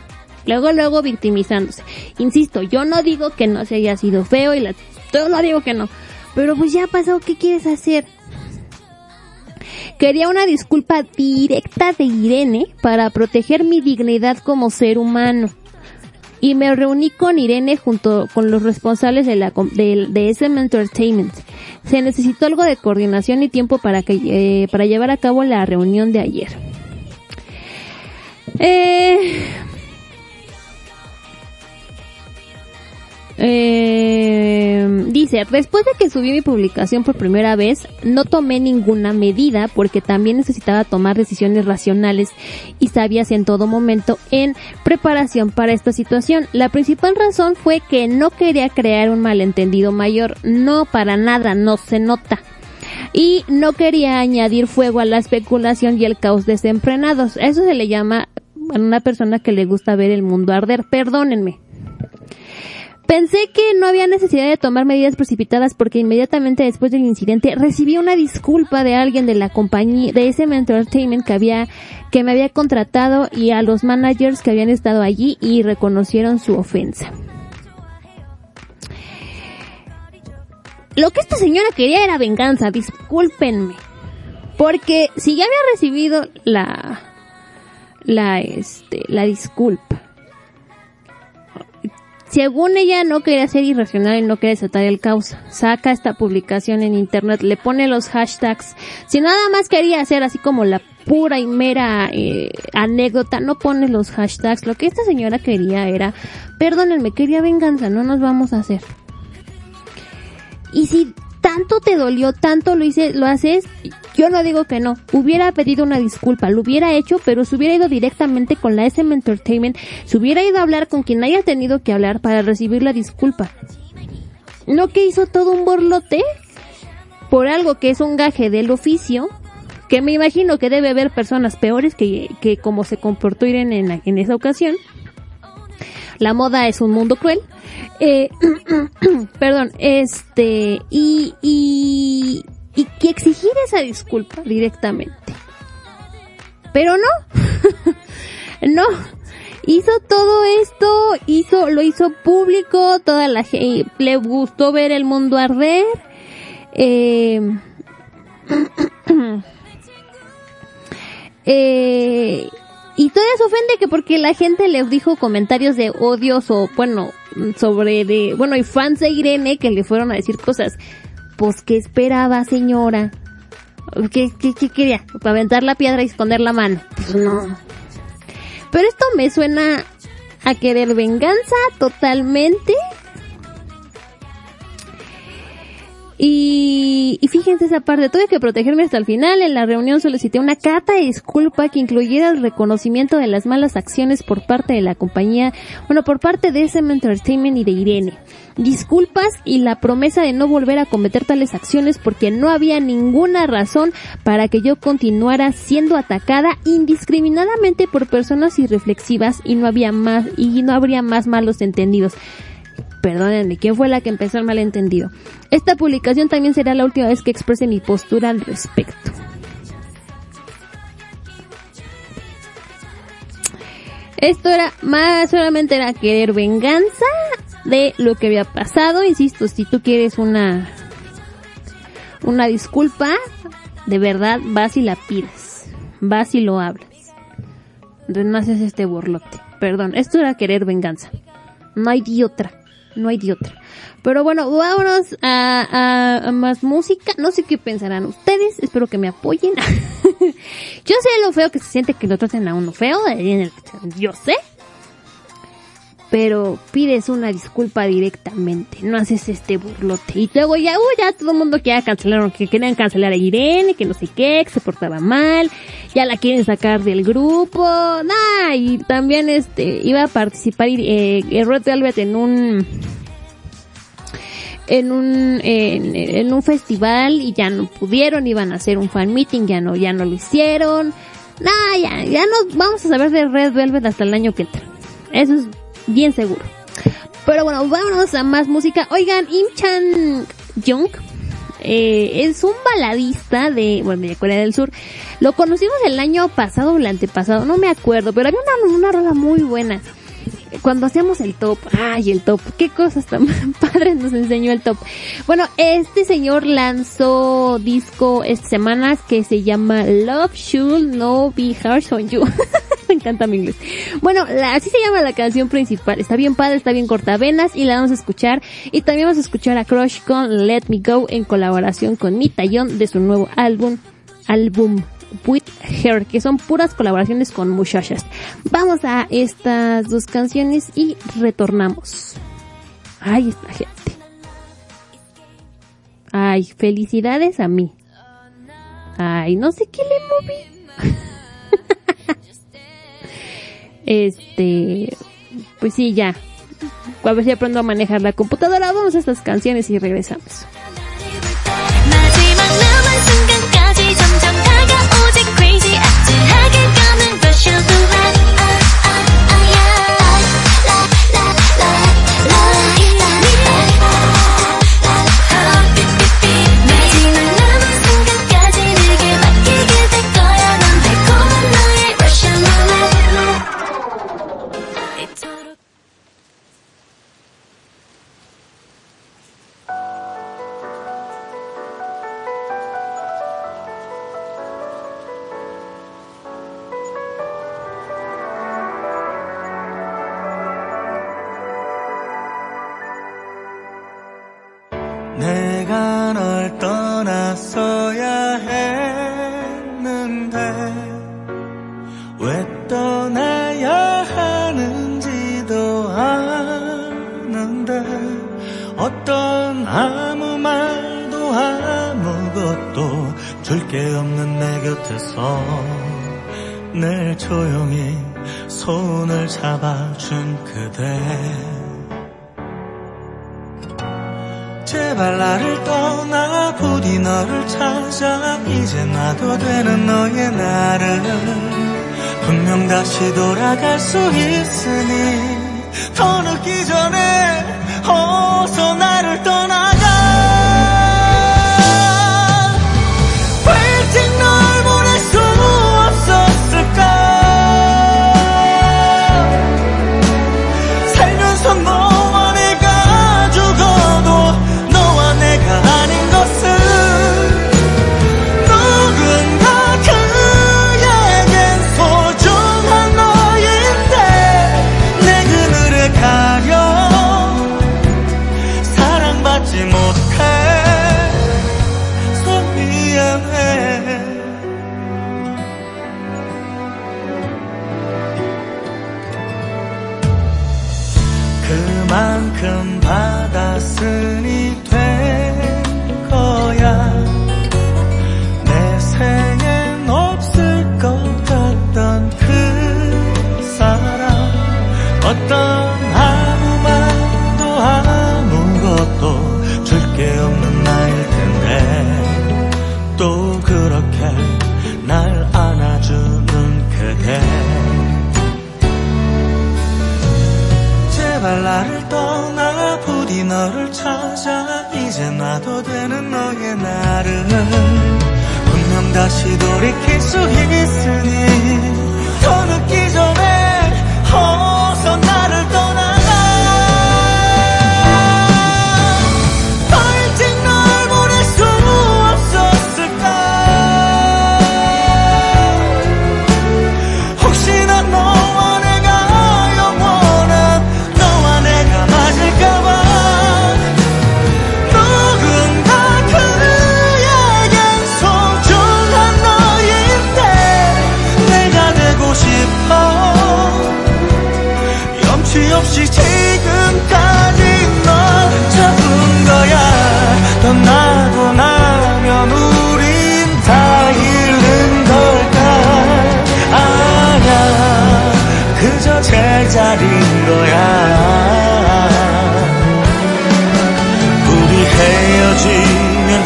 Luego, luego victimizándose. Insisto, yo no digo que no se haya sido feo y la... Yo no digo que no. Pero pues ya pasó, ¿qué quieres hacer? Quería una disculpa directa de Irene para proteger mi dignidad como ser humano. Y me reuní con Irene junto con los responsables de, la, de, de SM Entertainment. Se necesitó algo de coordinación y tiempo para, que, eh, para llevar a cabo la reunión de ayer. Eh, eh, dice, después de que subí mi publicación por primera vez, no tomé ninguna medida porque también necesitaba tomar decisiones racionales y sabias en todo momento en preparación para esta situación. La principal razón fue que no quería crear un malentendido mayor. No, para nada, no se nota y no quería añadir fuego a la especulación y el caos desenfrenados. Eso se le llama a una persona que le gusta ver el mundo arder. Perdónenme. Pensé que no había necesidad de tomar medidas precipitadas porque inmediatamente después del incidente recibí una disculpa de alguien de la compañía de SM Entertainment que había que me había contratado y a los managers que habían estado allí y reconocieron su ofensa. Lo que esta señora quería era venganza, discúlpenme. Porque si ya había recibido la la este la disculpa. Según ella no quería ser irracional y no quería desatar el caos. Saca esta publicación en internet, le pone los hashtags. Si nada más quería hacer así como la pura y mera eh, anécdota, no pone los hashtags. Lo que esta señora quería era, perdónenme, quería venganza, no nos vamos a hacer. Y si tanto te dolió, tanto lo hice, lo haces, yo no digo que no. Hubiera pedido una disculpa, lo hubiera hecho, pero se hubiera ido directamente con la SM Entertainment, se hubiera ido a hablar con quien haya tenido que hablar para recibir la disculpa. No que hizo todo un borlote por algo que es un gaje del oficio, que me imagino que debe haber personas peores que, que como se comportó Irene en, en esa ocasión. La moda es un mundo cruel. Eh, perdón, este, y, y, y que exigir esa disculpa directamente. Pero no, no, hizo todo esto, hizo, lo hizo público, toda la gente, le gustó ver el mundo arder, eh, eh, y todavía se ofende que porque la gente le dijo comentarios de odios o, bueno, sobre de, bueno, y fans de Irene que le fueron a decir cosas. Pues, ¿qué esperaba, señora? ¿Qué, qué, qué quería? ¿Para aventar la piedra y esconder la mano? Pues no. Pero esto me suena a querer venganza totalmente. Y, y fíjense esa parte, tuve que protegerme hasta el final. En la reunión solicité una carta de disculpa que incluyera el reconocimiento de las malas acciones por parte de la compañía, bueno, por parte de SM Entertainment y de Irene. Disculpas y la promesa de no volver a cometer tales acciones porque no había ninguna razón para que yo continuara siendo atacada indiscriminadamente por personas irreflexivas y no había más, y no habría más malos entendidos. Perdónenme, ¿quién fue la que empezó el malentendido? Esta publicación también será la última vez que exprese mi postura al respecto. Esto era más, solamente era querer venganza de lo que había pasado. Insisto, si tú quieres una, una disculpa, de verdad vas y la pides. Vas y lo hablas. Entonces no haces este borlote. Perdón, esto era querer venganza. No hay de otra. No hay de otra. Pero bueno, vámonos a, a, a más música. No sé qué pensarán ustedes. Espero que me apoyen. Yo sé lo feo que se siente que lo traten a uno feo. Yo sé. Pero pides una disculpa directamente. No haces este burlote. Y luego ya, uh, ya todo el mundo quiere cancelar, que querían cancelar a Irene, que no sé qué, que se portaba mal. Ya la quieren sacar del grupo. Nah, y también este, iba a participar, eh, Red Velvet en un, en un en un festival y ya no pudieron, iban a hacer un fan meeting, ya no ya no lo hicieron. Nah, ya ya no vamos a saber de Red Velvet hasta el año que entra. Eso es bien seguro. Pero bueno, vámonos a más música. Oigan, Im Chan Jung eh, es un baladista de, bueno, de Corea del Sur. Lo conocimos el año pasado o el antepasado, no me acuerdo, pero había una, una rola muy buena. Cuando hacíamos el top, ay, el top, qué cosas tan padres nos enseñó el top. Bueno, este señor lanzó disco esta semana que se llama Love Should No Be Harsh on You. Me encanta mi inglés. Bueno, así se llama la canción principal. Está bien padre, está bien cortavenas y la vamos a escuchar. Y también vamos a escuchar a Crush con Let Me Go en colaboración con Mita Young de su nuevo álbum, álbum With Her, que son puras colaboraciones con muchachas. Vamos a estas dos canciones y retornamos. Ay, esta gente. Ay, felicidades a mí. Ay, no sé qué le moví. Este, pues sí, ya. A ver si aprendo a manejar la computadora. Vamos a estas canciones y regresamos. 줄게 없는 내 곁에서 늘 조용히 손을 잡아준 그대. 제발 나를 떠나 부디 너를 찾아. 이제 나도 되는 너의 나를 분명 다시 돌아갈 수 있으니 더 늦기 전에 어서 나를 떠나 다시 돌이킬 수 있으니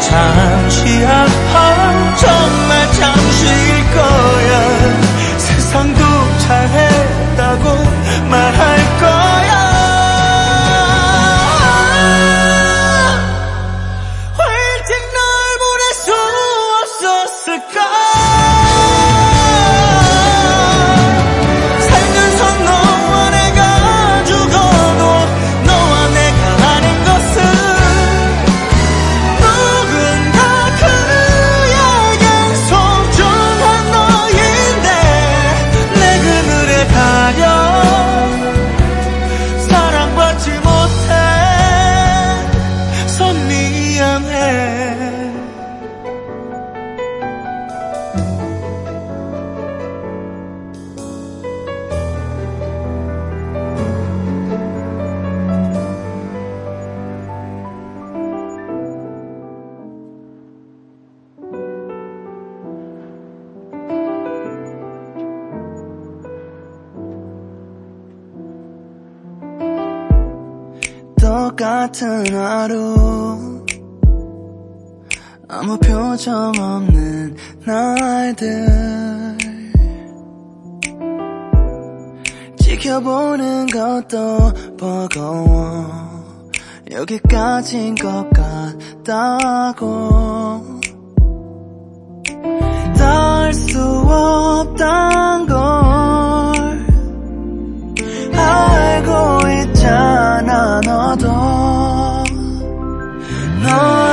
唱起啊。 같은 하루. 아무 표정 없는 날들. 지켜보는 것도 버거워. 여기까지인 것 같다고. 닿을 수 없단 걸 알고 있잖아 너도 너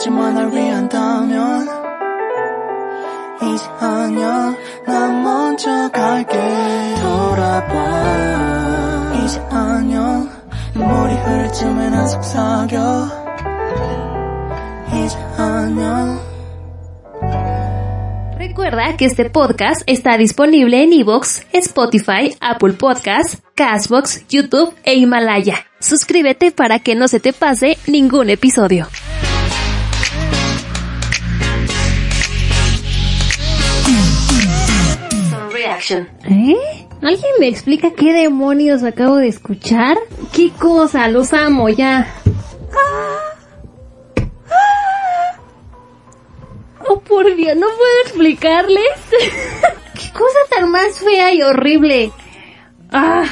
보지만 날 위한다면 이제 안녕 난 먼저 갈게 돌아봐 이제 안녕 눈물이 흐를 쯤에 난 속삭여 이제 안녕 Recuerda que este podcast está disponible en Evox, Spotify, Apple Podcasts, Castbox, YouTube e Himalaya. Suscríbete para que no se te pase ningún episodio. ¿Eh? ¿Alguien me explica qué demonios acabo de escuchar? ¿Qué cosa? Los amo ya. Oh, por Dios, no puedo explicarles. Qué cosa tan más fea y horrible. Ah.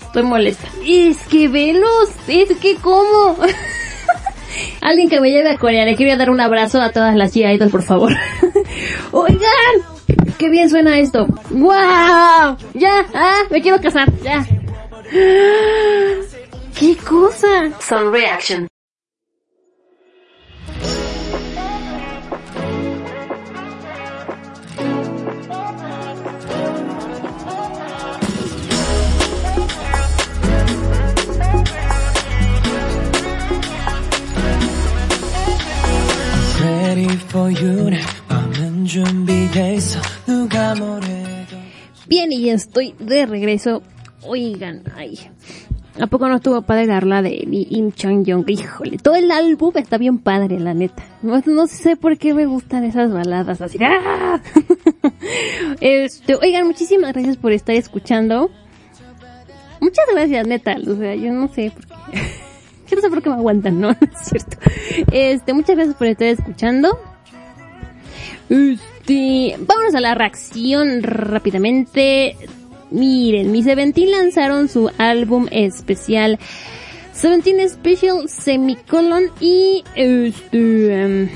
Estoy molesta. Es que velos, es que cómo. Alguien que me lleve a Corea, le quiero dar un abrazo a todas las G-Idols, por favor. Oigan, qué bien suena esto. ¡Wow! Ya, ah, me quiero casar, ya. ¿Qué cosa? Son Reaction. Bien, y estoy de regreso. Oigan, ay. ¿A poco no estuvo padre la rola de Lee Im Chang Young? Híjole, todo el álbum está bien padre, la neta. No, no sé por qué me gustan esas baladas así. ¡ah! Este, oigan, muchísimas gracias por estar escuchando. Muchas gracias, neta. O sea, yo no sé por qué. Yo no sé por qué me aguantan, ¿no? No es cierto. Este, muchas gracias por estar escuchando. Este, vámonos a la reacción rápidamente. Miren, mi Seventeen lanzaron su álbum especial Seventeen Special Semicolon y este em,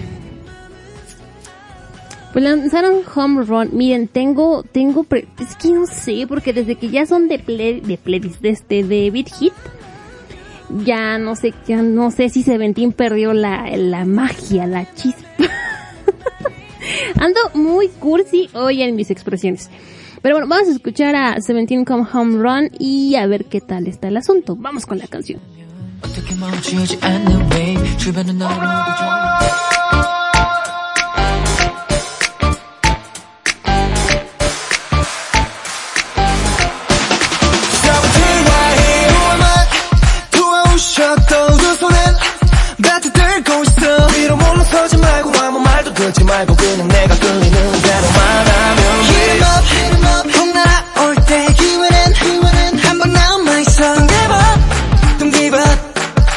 pues lanzaron Home Run. Miren, tengo tengo es que no sé porque desde que ya son de play, de playlist de este de Hit ya no sé, ya no sé si Seventeen perdió la la magia, la chispa. Ando muy cursi hoy en mis expresiones. Pero bueno, vamos a escuchar a Seventeen Come Home Run y a ver qué tal está el asunto. Vamos con la canción. 듣지 말고 그냥 내가 끌리는 대로 말하면 Hit 'em up, hit 'em up 훅 날아올 때 기회는 기회는 한방 남아 있어 Don't give up, don't give up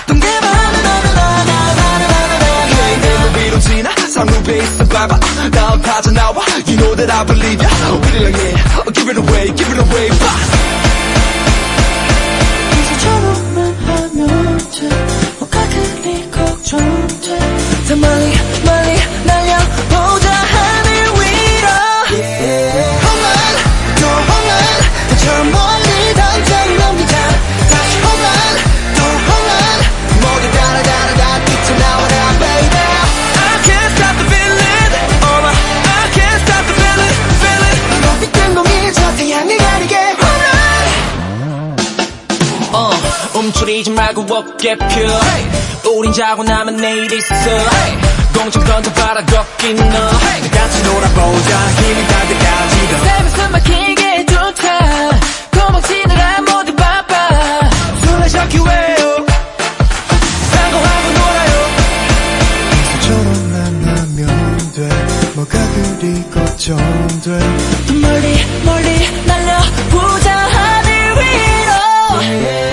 Don't give up 나나나나나나나나 Hey 내 위로 지나 상륙에 있어 봐봐 다음 빠져나와 You know that I believe ya 우리랑 yeah Give it away, give it away 봐 어깨 펴. 우린 자고 나면 내일 있어. 공중 던져봐라 걷긴 너. 같이 놀아보자. 힘이 닿을 때까지 더숨 막히게 좋다 도망치느라 모두 바빠. 잡기 위해요? 사고하고 놀아요. 이제처럼 만나면 돼. 뭐가 그리 걱정돼. 더 멀리 멀리 날려보자. 하늘 위로. 홈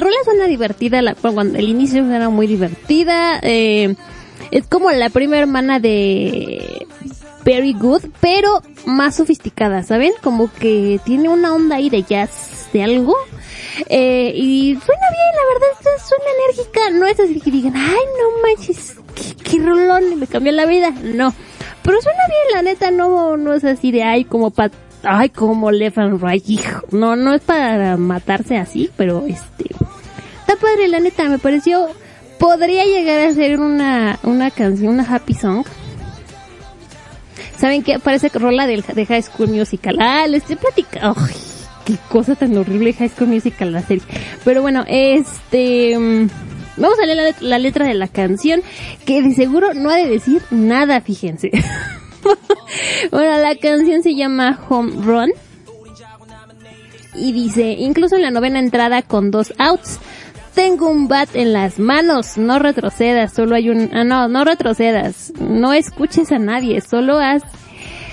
la, la, la rola suena divertida, la, cuando el inicio era muy divertida, eh, es como la prima hermana de Very Good, pero más sofisticada, ¿saben? Como que tiene una onda ahí de jazz, de algo, eh, y suena bien, la verdad, suena enérgica, no es así que digan, ay, no manches, qué, qué rolón, me cambió la vida, no, pero suena bien, la neta, no, no es así de, ay, como pa, ay, como Left and Right, hijo, no, no es para matarse así, pero este, está padre, la neta, me pareció, podría llegar a ser una, una canción, una happy song, ¿Saben qué? Parece que rola del, de High School Musical. Ah, les estoy platicando. Ay, qué cosa tan horrible High School Musical la serie. Pero bueno, este... mm, Vamos a leer la, la letra de la canción, que de seguro no ha de decir nada, fíjense. bueno, la canción se llama Home Run. Y dice, incluso en la novena entrada con dos outs, tengo un bat en las manos, no retrocedas, solo hay un, ah no, no retrocedas, no escuches a nadie, solo haz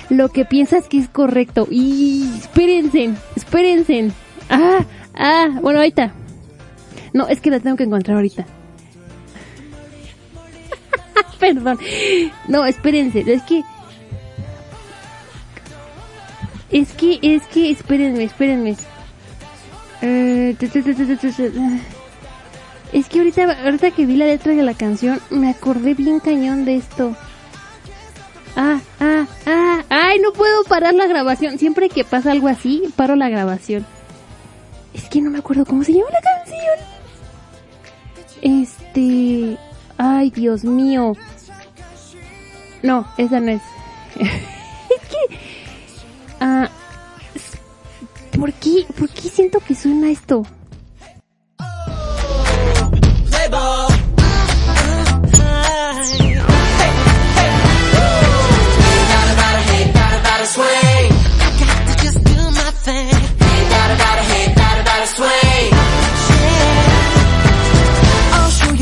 lo que piensas que es correcto. Y espérense, espérense. Ah, ah, bueno, ahorita. No, es que la tengo que encontrar ahorita. Perdón. No, espérense, es que es que, es que, espérenme, espérenme. Eh. Es que ahorita, ahorita que vi la letra de la canción, me acordé bien cañón de esto. Ah, ah, ah, ay, no puedo parar la grabación. Siempre que pasa algo así, paro la grabación. Es que no me acuerdo cómo se llama la canción. Este, ay, Dios mío. No, esa no es. es que, ah, ¿por qué, por qué siento que suena esto?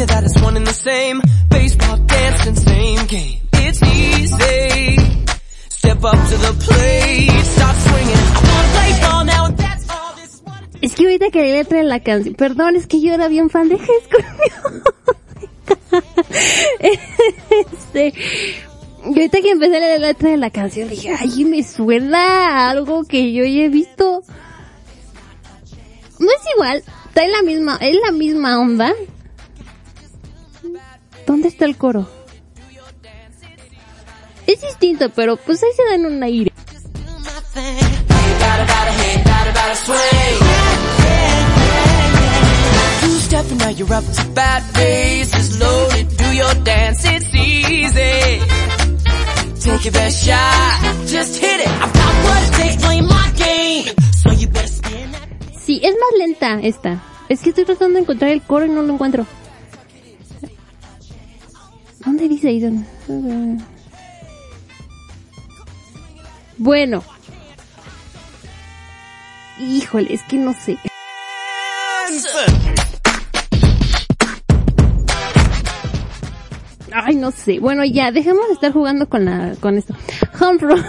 That it's one and the same. Baseball, same game. It's easy. Es que ahorita que la letra de la canción, perdón, es que yo era bien fan de Musical. este, ahorita que empecé a leer la letra de la canción dije, ay, me suena algo que yo ya he visto. No es igual, está en la misma, es la misma onda. ¿Dónde está el coro? Es distinto, pero pues ahí se dan un aire. Sí, es más lenta esta. Es que estoy tratando de encontrar el coro y no lo encuentro. ¿Dónde dice ahí? Bueno. Híjole, es que no sé. Ay, no sé. Bueno, ya, dejemos de estar jugando con la, con esto. Home run.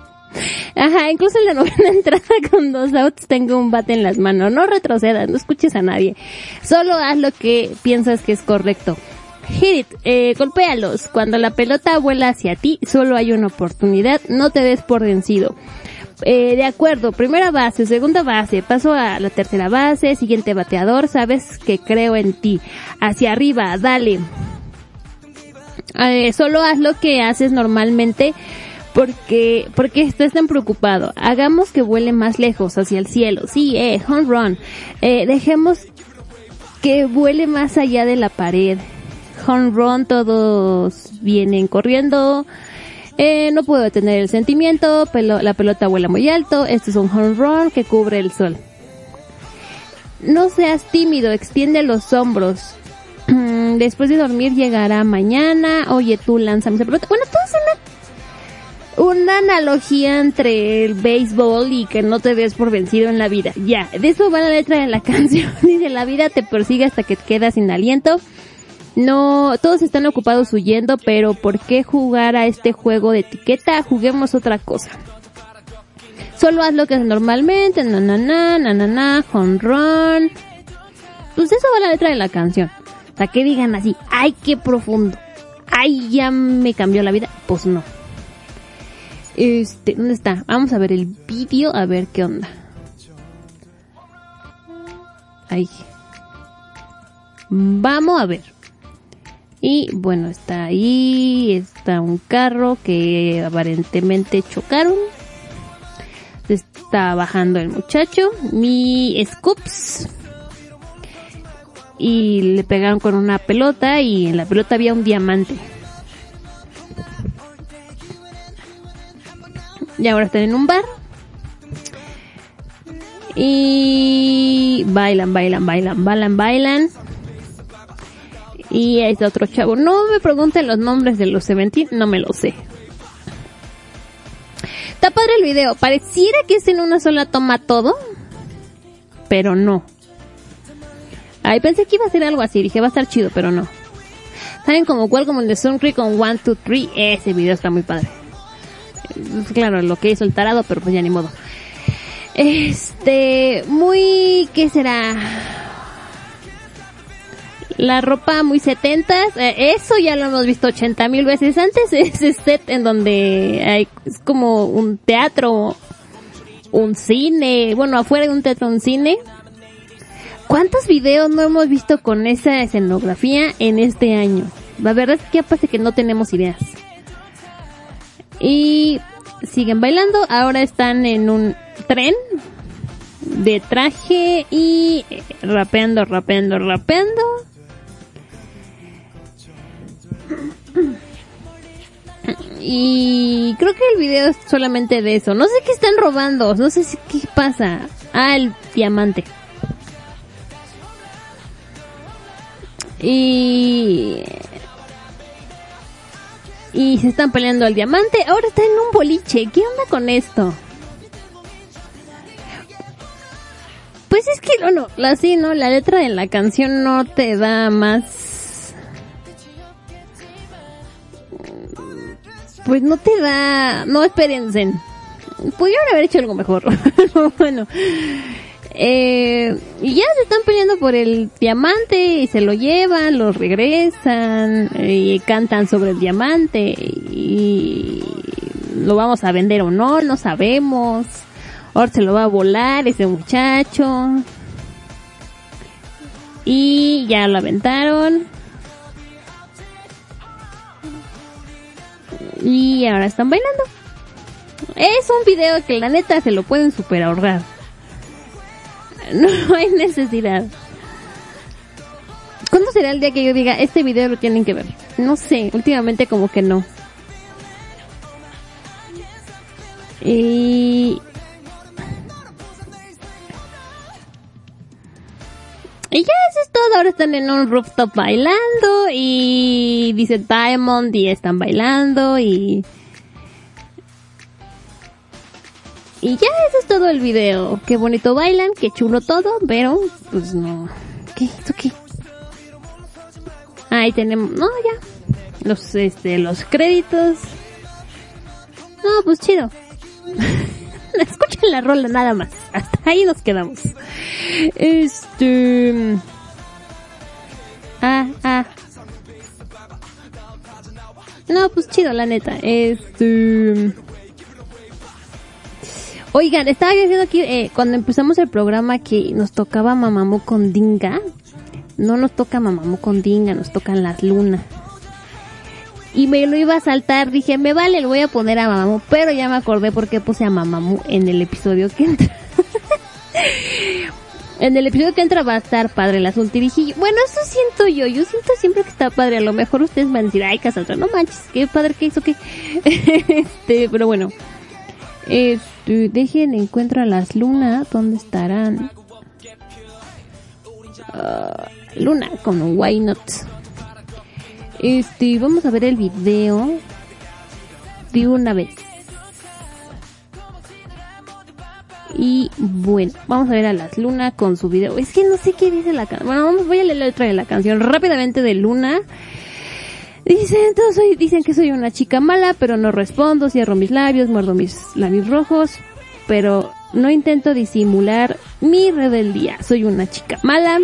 Ajá, incluso en la novena entrada con dos outs tengo un bate en las manos. No retrocedas, no escuches a nadie. Solo haz lo que piensas que es correcto. Hit it, eh, golpéalos. Cuando la pelota vuela hacia ti, solo hay una oportunidad. No te des por vencido. Eh, de acuerdo, primera base, segunda base, paso a la tercera base, siguiente bateador, sabes que creo en ti. Hacia arriba, dale. Eh, solo haz lo que haces normalmente porque porque estás tan preocupado. Hagamos que vuele más lejos hacia el cielo. Sí, eh, home run. Eh, dejemos que vuele más allá de la pared. Home run, todos vienen corriendo. Eh, no puedo detener el sentimiento, pelo- la pelota vuela muy alto, esto es un home run que cubre el sol. No seas tímido, extiende los hombros. Después de dormir llegará mañana, oye tú lánzame esa pelota. Bueno, todo es una, una analogía entre el béisbol y que no te des por vencido en la vida. Ya, de eso va la letra de la canción. Dice, la vida te persigue hasta que quedas sin aliento. No, todos están ocupados huyendo, pero ¿por qué jugar a este juego de etiqueta? Juguemos otra cosa. Solo haz lo que haces normalmente, na na na, na na na, honrón. Pues eso va la letra de la canción. O sea, que digan así, ay, qué profundo. Ay, ya me cambió la vida. Pues no. Este, ¿dónde está? Vamos a ver el vídeo, a ver qué onda. Ahí. Vamos a ver. Y bueno, está ahí, está un carro que aparentemente chocaron. Está bajando el muchacho. Mi Scoops. Y le pegaron con una pelota y en la pelota había un diamante. Y ahora están en un bar. Y bailan, bailan, bailan, bailan, bailan. Y ahí está otro chavo. No me pregunten los nombres de los Seventeen, no me lo sé. Está padre el video. Pareciera que es en una sola toma todo. Pero no. Ay, pensé que iba a ser algo así. Dije, va a estar chido, pero no. ¿Saben como cuál? Como el de Sun con 1, 2, 3. Ese video está muy padre. Claro, lo que hizo el tarado, pero pues ya ni modo. Este, muy, ¿qué será? La ropa muy setentas, eh, eso ya lo hemos visto 80 mil veces antes, ese set en donde hay, es como un teatro, un cine, bueno, afuera de un teatro, un cine. ¿Cuántos videos no hemos visto con esa escenografía en este año? La verdad es que parece que no tenemos ideas. Y siguen bailando, ahora están en un tren de traje y rapeando, rapeando, rapeando. Y creo que el video es solamente de eso. No sé qué están robando, no sé si qué pasa. Ah, el diamante. Y y se están peleando al diamante. Ahora está en un boliche. ¿Qué onda con esto? Pues es que, bueno, la sí, ¿no? La letra de la canción no te da más... Pues no te da... No, espérense. Pudieron haber hecho algo mejor. bueno. Eh, y ya se están peleando por el diamante y se lo llevan, lo regresan y cantan sobre el diamante y lo vamos a vender o no, no sabemos. Ahora se lo va a volar ese muchacho. Y ya lo aventaron. Y ahora están bailando. Es un video que la neta se lo pueden super ahorrar. No hay necesidad. ¿Cuándo será el día que yo diga, este video lo tienen que ver? No sé, últimamente como que no. Y... Y ya eso es todo, ahora están en un rooftop bailando y dice Diamond y están bailando y... Y ya eso es todo el video. Qué bonito bailan, qué chulo todo, pero pues no. ¿Qué? ¿Esto qué? Ahí tenemos, no, ya. Los, este, los créditos. No, pues chido. Escuchen la rola nada más. Hasta ahí nos quedamos. Este... Ah, ah. No, pues chido, la neta. Este... Oigan, estaba diciendo aquí, eh, cuando empezamos el programa que nos tocaba Mamamoo con Dinga. No nos toca Mamamoo con Dinga, nos tocan las lunas. Y me lo iba a saltar, dije, me vale, lo voy a poner a Mamamoo, pero ya me acordé por qué puse a Mamamoo en el episodio que entra. en el episodio que entra va a estar padre el. Y dije, bueno, eso siento yo, yo siento siempre que está padre. A lo mejor ustedes van a decir, ay, Cassandra, no manches, qué padre que hizo, que... este, pero bueno. Este, dejen encuentro a las lunas, ¿dónde estarán? Ah, luna con Why Not. Este, vamos a ver el video de una vez. Y bueno, vamos a ver a las Luna con su video. Es que no sé qué dice la canción. Bueno, vamos, voy a leer la letra de la canción rápidamente de Luna. Dicen, todos soy, dicen que soy una chica mala, pero no respondo, cierro mis labios, muerdo mis labios rojos. pero no intento disimular mi rebeldía. Soy una chica mala.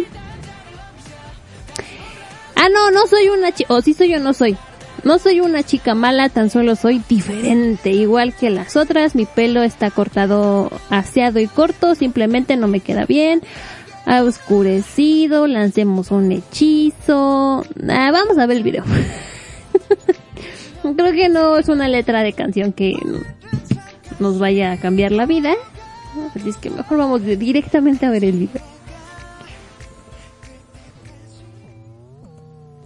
Ah, no, no soy una chica, o sí soy o no soy. No soy una chica mala, tan solo soy diferente, igual que las otras. Mi pelo está cortado, aseado y corto, simplemente no me queda bien. Ha oscurecido, lancemos un hechizo. Ah, vamos a ver el video. Creo que no es una letra de canción que nos vaya a cambiar la vida. Así es que mejor vamos directamente a ver el video.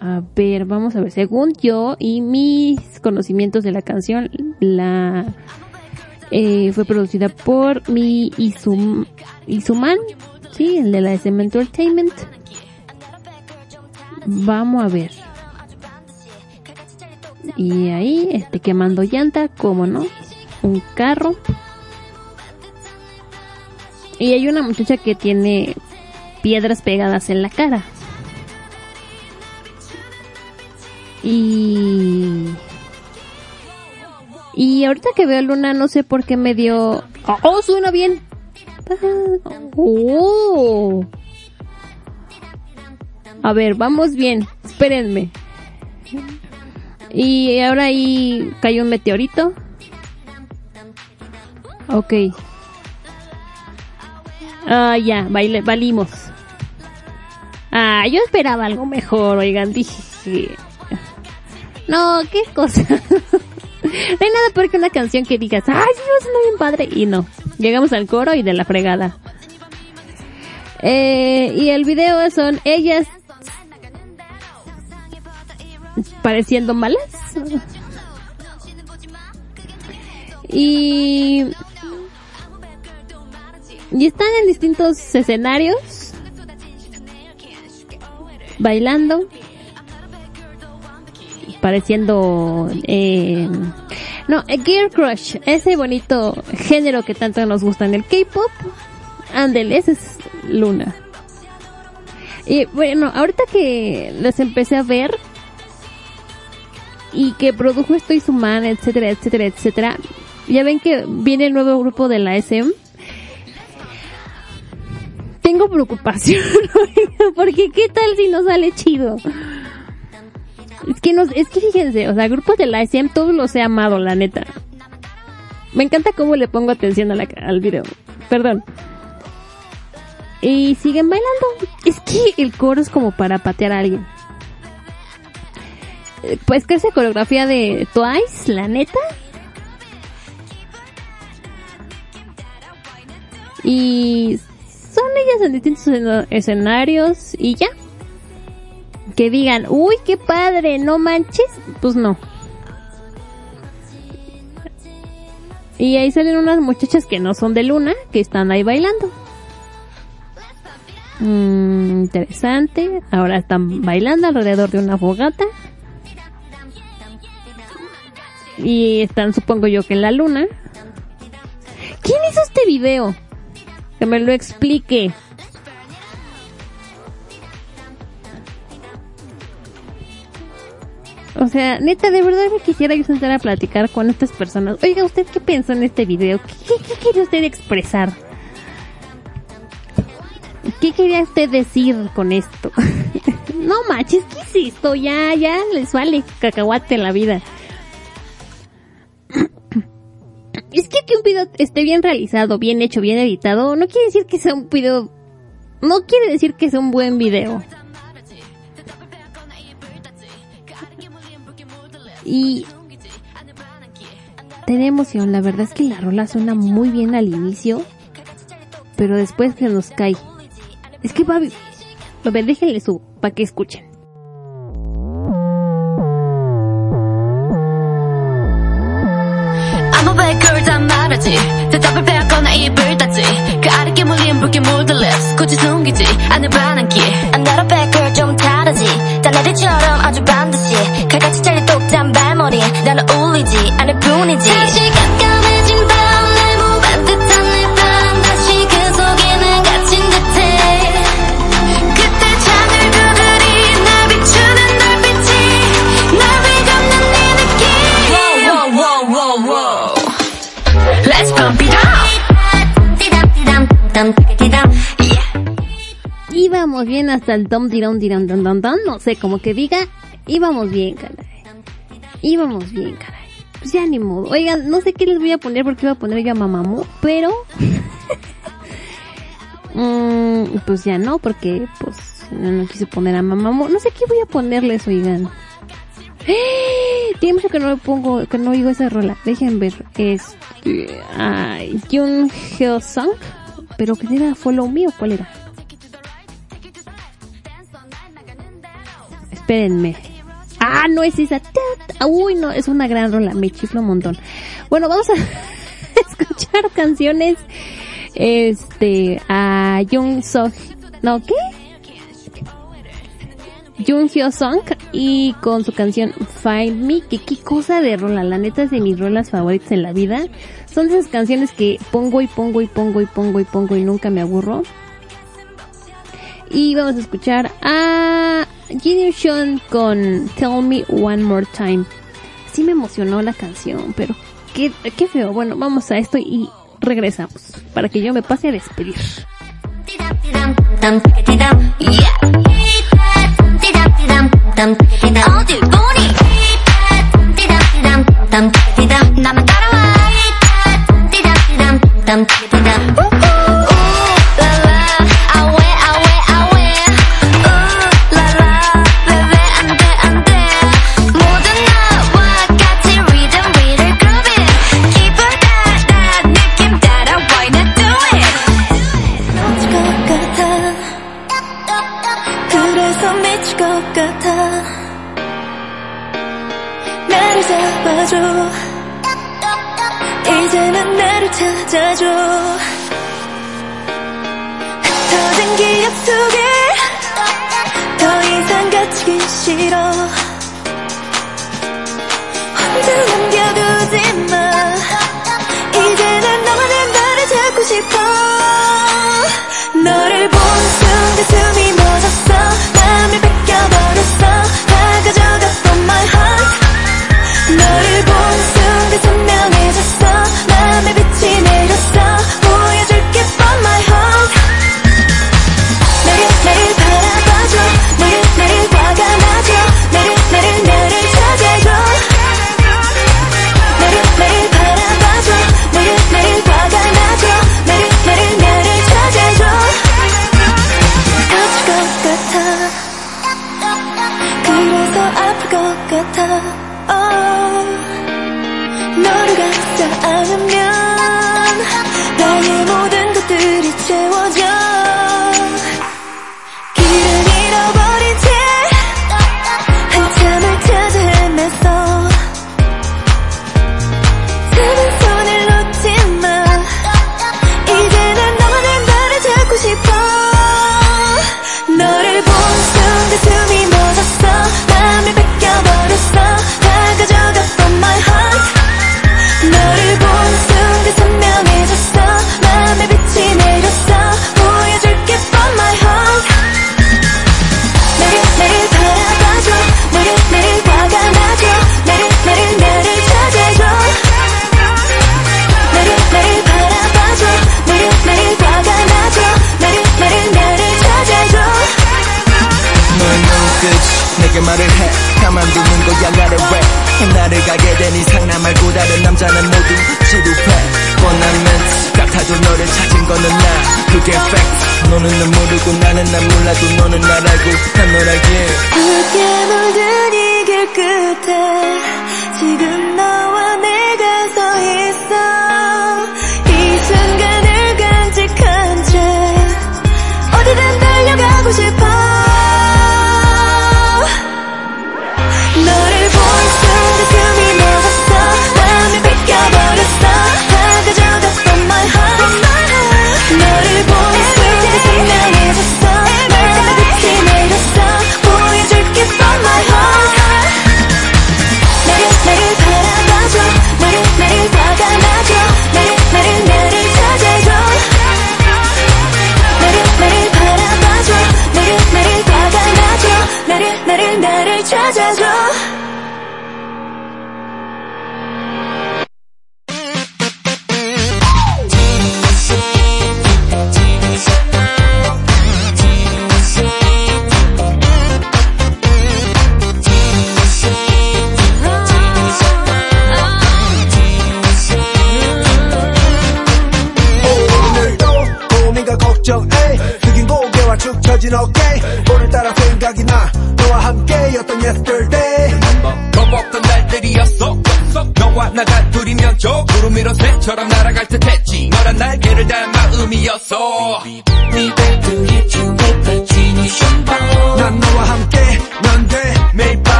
A ver, vamos a ver. Según yo y mis conocimientos de la canción, la eh, fue producida por mi Izum, Izuman, sí, el de la SM Entertainment. Vamos a ver. Y ahí, este, quemando llanta, como no, un carro. Y hay una muchacha que tiene piedras pegadas en la cara. Y... Y ahorita que veo Luna, no sé por qué me dio... ¡Oh, suena bien! ¡Oh! A ver, vamos bien. Espérenme. Y ahora ahí cayó un meteorito. Ok. Ah, ya, baile, valimos. Ah, yo esperaba algo mejor, oigan, dije. No, qué cosa. no hay nada peor que una canción que digas, ay, sí, suena bien padre. Y no. Llegamos al coro y de la fregada. Eh, y el video son ellas pareciendo malas. Y y están en distintos escenarios bailando pareciendo eh, no eh, Gear Crush ese bonito género que tanto nos gusta en el K-pop ándele ese es Luna y bueno ahorita que les empecé a ver y que produjo esto Izuman etcétera etcétera etcétera ya ven que viene el nuevo grupo de la SM tengo preocupación, porque qué tal si no sale chido. Es que nos, es que fíjense, o sea, grupos de la SM todos los he amado, la neta. Me encanta cómo le pongo atención al video. Perdón. Y siguen bailando. Es que el coro es como para patear a alguien. Eh, Pues que esa coreografía de Twice, la neta. Y son ellas en distintos escena- escenarios y ya. Que digan, uy, qué padre, no manches. Pues no. Y ahí salen unas muchachas que no son de luna, que están ahí bailando. Mm, interesante. Ahora están bailando alrededor de una fogata. Y están, supongo yo, que en la luna. ¿Quién hizo este video? Que me lo explique. O sea, neta, de verdad me quisiera yo sentar a platicar con estas personas. Oiga, ¿usted qué pensó en este video? ¿Qué, qué, qué quiere usted expresar? ¿Qué quería usted decir con esto? no manches, ¿qué es esto? Ya, ya les vale cacahuate la vida. Es que que un video esté bien realizado, bien hecho, bien editado, no quiere decir que sea un video... No quiere decir que sea un buen video. Y te emoción, la verdad es que la rola suena muy bien al inicio, pero después se nos cae. Es que va... Lo ver, déjenle su, para que escuchen. 날 Let's it bien hasta el tom tirón tirón ton ton ton, no sé, como que diga, íbamos bien. Íbamos bien, caray. Pues ya ni modo. Oigan, no sé qué les voy a poner porque iba a poner ya mamamu, pero... mm, pues ya no, porque pues no, quise poner a mamamu. No sé qué voy a ponerles, oigan. ¡Eh! Tiempo que no le pongo, que no oigo esa rola. Dejen ver. Este, uh, Hyo-sung. Pero que era Follow Me o cuál era. Espérenme. Ah, no es esa. Uy, no, es una gran rola, me chiflo un montón. Bueno, vamos a escuchar canciones este a Jung So ¿no qué? Jung Hyo Song y con su canción Find Me, que qué cosa de rola, la neta es de mis rolas favoritas en la vida. Son esas canciones que pongo y pongo y pongo y pongo y pongo y nunca me aburro. Y vamos a escuchar a Gideon Sean con Tell Me One More Time. Sí me emocionó la canción, pero qué, qué feo. Bueno, vamos a esto y regresamos para que yo me pase a despedir. 찾아줘. 흩어진 기억 속에 더 이상 갇히기 싫어. 혼자 남겨두지 마. 이제는 너만은 나를 찾고 싶어. 너를 본 순간 숨이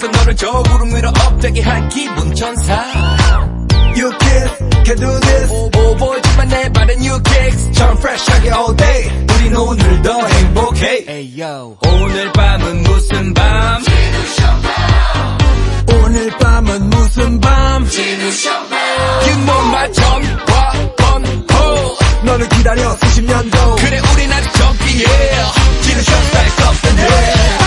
클럽에서 너를 저 구름 위로 업되게 한 기분 천사. You kiss can do this. 오 보이지만 내 발은 new kicks. 참 fresh하게 all day. 우린 오늘도 행복해. 오늘 밤은 무슨 밤? 오늘 밤은 무슨 밤? You know my 전과 번호 너를 기다려 수십 년도. 그래 우린 아직 저기에. 지는 샷살 없던데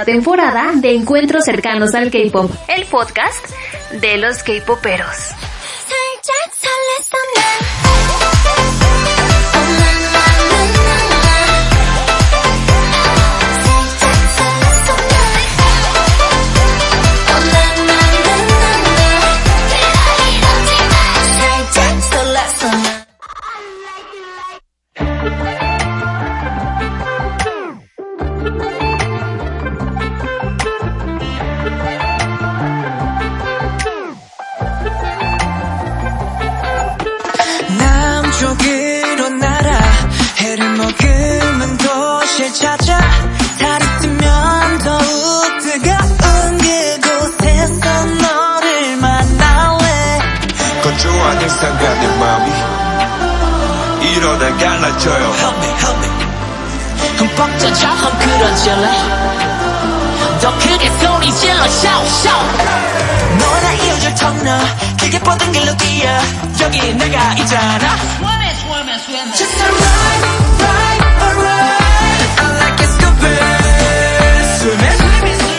temporada de Encuentros cercanos al K-pop, el podcast de los K-poperos. 헝클어질래 더 크게 소리 질러 shout shout 너와 나 이어질 터널 길게 뻗은 길로 뛰어 여기 내가 있잖아 Just alright, right, alright I like it stupid 스매시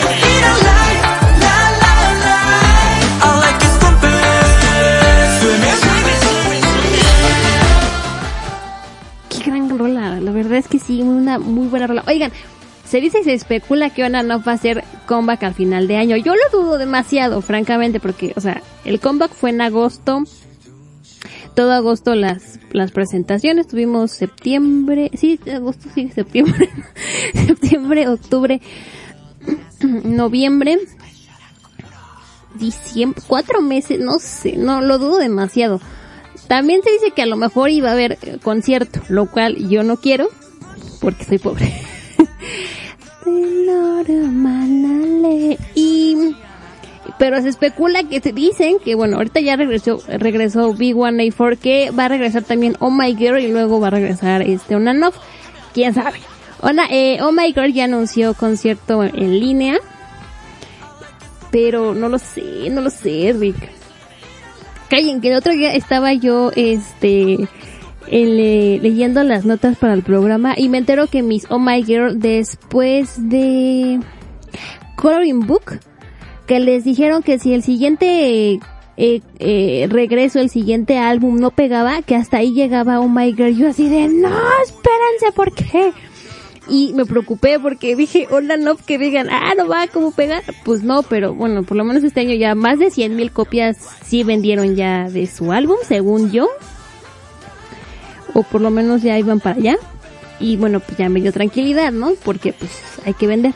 Eat alright, la la la I like it stupid 스매시 Qué gran rola, la verdad es que sí, una muy buena rola. Oigan, se dice y se especula que Ona no va a hacer comeback al final de año. Yo lo dudo demasiado, francamente, porque, o sea, el comeback fue en agosto. Todo agosto las, las presentaciones, tuvimos septiembre, sí, agosto, sí, septiembre, septiembre, octubre, noviembre, diciembre, cuatro meses, no sé, no, lo dudo demasiado. También se dice que a lo mejor iba a haber eh, concierto, lo cual yo no quiero, porque soy pobre. Y, Pero se especula que se dicen que, bueno, ahorita ya regresó, regresó B1A4, que va a regresar también Oh My Girl y luego va a regresar este Onanoff. Quién sabe. Ona, eh, oh My Girl ya anunció concierto en línea. Pero no lo sé, no lo sé, Rick. Callen, que el otro día estaba yo, este, en le- leyendo las notas para el programa y me entero que mis Oh My Girl después de Coloring Book, que les dijeron que si el siguiente eh, eh, regreso, el siguiente álbum no pegaba, que hasta ahí llegaba Oh My Girl. Yo así de, no, espérense, ¿por qué? Y me preocupé porque dije, hola, no, que digan, ah, no va, ¿cómo pegar? Pues no, pero bueno, por lo menos este año ya más de 100 mil copias sí vendieron ya de su álbum, según yo. O por lo menos ya iban para allá. Y bueno, pues ya me dio tranquilidad, ¿no? Porque pues hay que vender.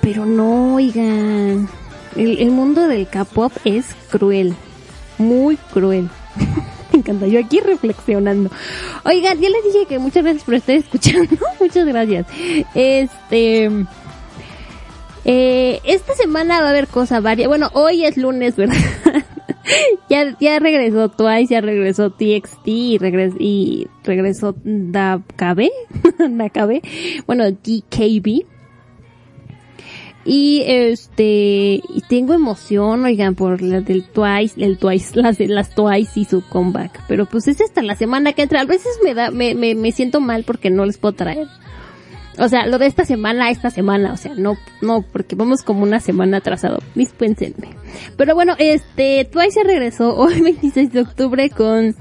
Pero no, oigan. El, mundo del K-pop es cruel. Muy cruel. Me encanta. Yo aquí reflexionando. Oigan, ya les dije que muchas gracias por estar escuchando. muchas gracias. Este. Eh, esta semana va a haber cosas varias. Bueno, hoy es lunes, ¿verdad? ya, ya regresó Twice, ya regresó TXT y, regres y regresó DAKB. DAKB. Bueno, DKB. Y este, y tengo emoción, oigan, por la del Twice, el Twice, las de Twice y su comeback. Pero pues es hasta la semana que entra. A veces me da, me, me, me siento mal porque no les puedo traer. O sea, lo de esta semana esta semana, o sea, no, no, porque vamos como una semana atrasado. Dispénsenme. Pero bueno, este, Twice se regresó hoy 26 de octubre con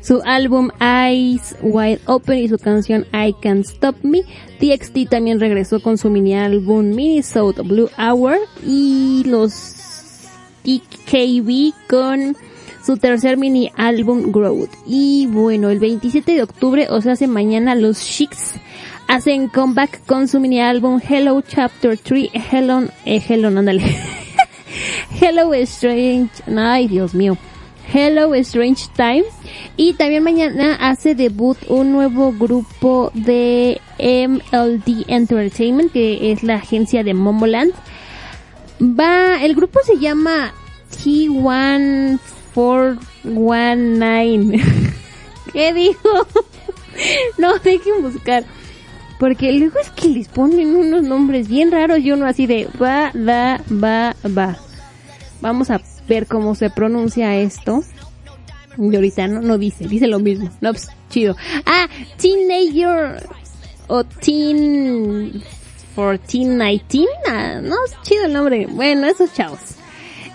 su álbum Eyes Wide Open y su canción I Can't Stop Me. TXT también regresó con su mini álbum Minnesota Blue Hour y los TKB con su tercer mini álbum Growth. Y bueno, el 27 de octubre, o sea, hace mañana los Chicks hacen comeback con su mini álbum Hello Chapter 3, Hello, eh, Hello, ándale. Hello Strange, ay Dios mío. Hello Strange Time. Y también mañana hace debut un nuevo grupo de MLD Entertainment, que es la agencia de Momoland. Va, el grupo se llama T1419. ¿Qué dijo? no, dejen buscar. Porque luego es que les ponen unos nombres bien raros y uno así de va, va, va, va. Vamos a ver cómo se pronuncia esto. Y ahorita no, dice, dice lo mismo. No, pues, chido. Ah, Teenager o Teen 1419. Ah, no, es chido el nombre. Bueno, esos chavos.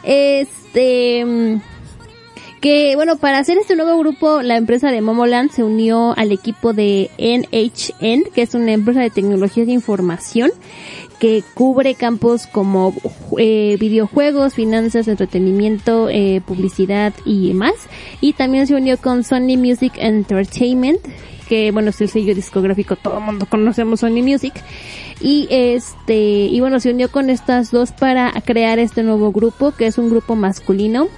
Este, mm, que bueno, para hacer este nuevo grupo, la empresa de Momoland se unió al equipo de NHN, que es una empresa de tecnologías de información que cubre campos como eh, videojuegos, finanzas, entretenimiento, eh, publicidad y más. Y también se unió con Sony Music Entertainment, que bueno, es el sello discográfico, todo el mundo conocemos Sony Music. Y este, y bueno, se unió con estas dos para crear este nuevo grupo, que es un grupo masculino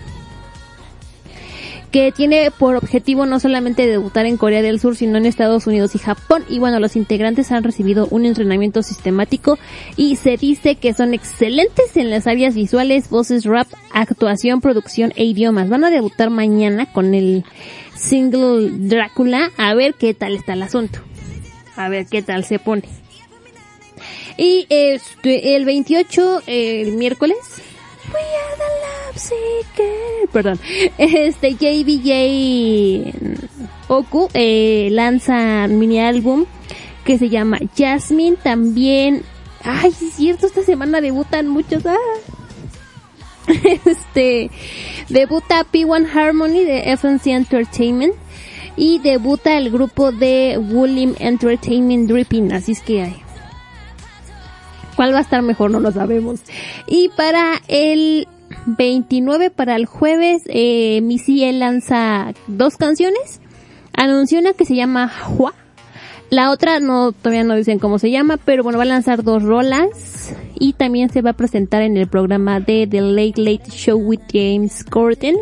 que tiene por objetivo no solamente debutar en Corea del Sur, sino en Estados Unidos y Japón. Y bueno, los integrantes han recibido un entrenamiento sistemático y se dice que son excelentes en las áreas visuales, voces, rap, actuación, producción e idiomas. Van a debutar mañana con el single Drácula. A ver qué tal está el asunto. A ver qué tal se pone. Y este, el 28, eh, el miércoles, We are the love. Perdón. Este JBJ Oku eh, lanza mini álbum que se llama Jasmine. También, ay, es cierto, esta semana debutan muchos. Ah. Este, debuta P1 Harmony de FNC Entertainment y debuta el grupo de Woollim Entertainment Dripping. Así es que hay. ¿Cuál va a estar mejor? No lo sabemos. Y para el 29, para el jueves, eh, Missy lanza dos canciones. Anunció una que se llama Hua. La otra no, todavía no dicen cómo se llama, pero bueno, va a lanzar dos rolas. Y también se va a presentar en el programa de The Late Late Show with James Corden.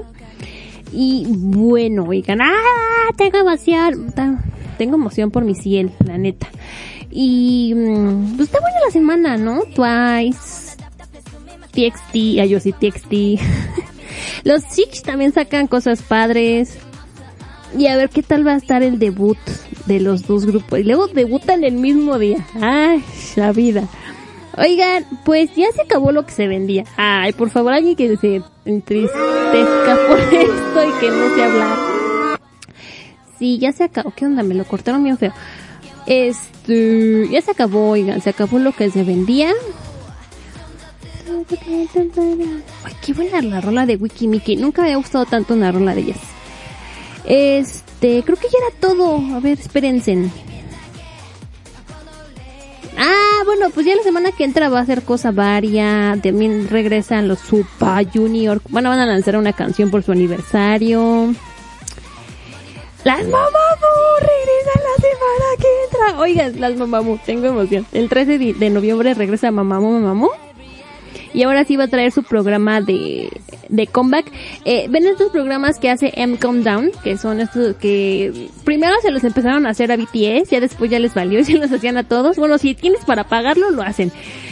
Y bueno, oigan, ¡ah! Tengo emoción. Tengo emoción por mi ciel, la neta. Y mm, pues está buena la semana, ¿no? Twice. TXT, a Yoshi TXT. Los Six también sacan cosas padres. Y a ver qué tal va a estar el debut de los dos grupos. Y luego debutan el mismo día. Ay, la vida. Oigan, pues ya se acabó lo que se vendía. Ay, por favor, alguien que se entristezca por esto y que no se hablar. Sí, ya se acabó. ¿Qué onda? Me lo cortaron bien feo. Este, ya se acabó, oigan, se acabó lo que se vendía. Ay, qué buena la rola de Wiki Mickey. Nunca me ha gustado tanto una rola de ellas. Este, creo que ya era todo. A ver, espérense. Ah, bueno, pues ya la semana que entra va a ser cosa varia. También regresan los Super Junior. Bueno, van a lanzar una canción por su aniversario. Las semana Oigan, las Mamamoo, tengo emoción. El 13 de, noviembre regresa Mamamoo Mamamoo. Y ahora sí va a traer su programa de, de comeback. Eh, Ven estos programas que hace M Down, que son estos que primero se los empezaron a hacer a BTS, ya después ya les valió y se los hacían a todos. Bueno, si tienes para pagarlo, lo hacen.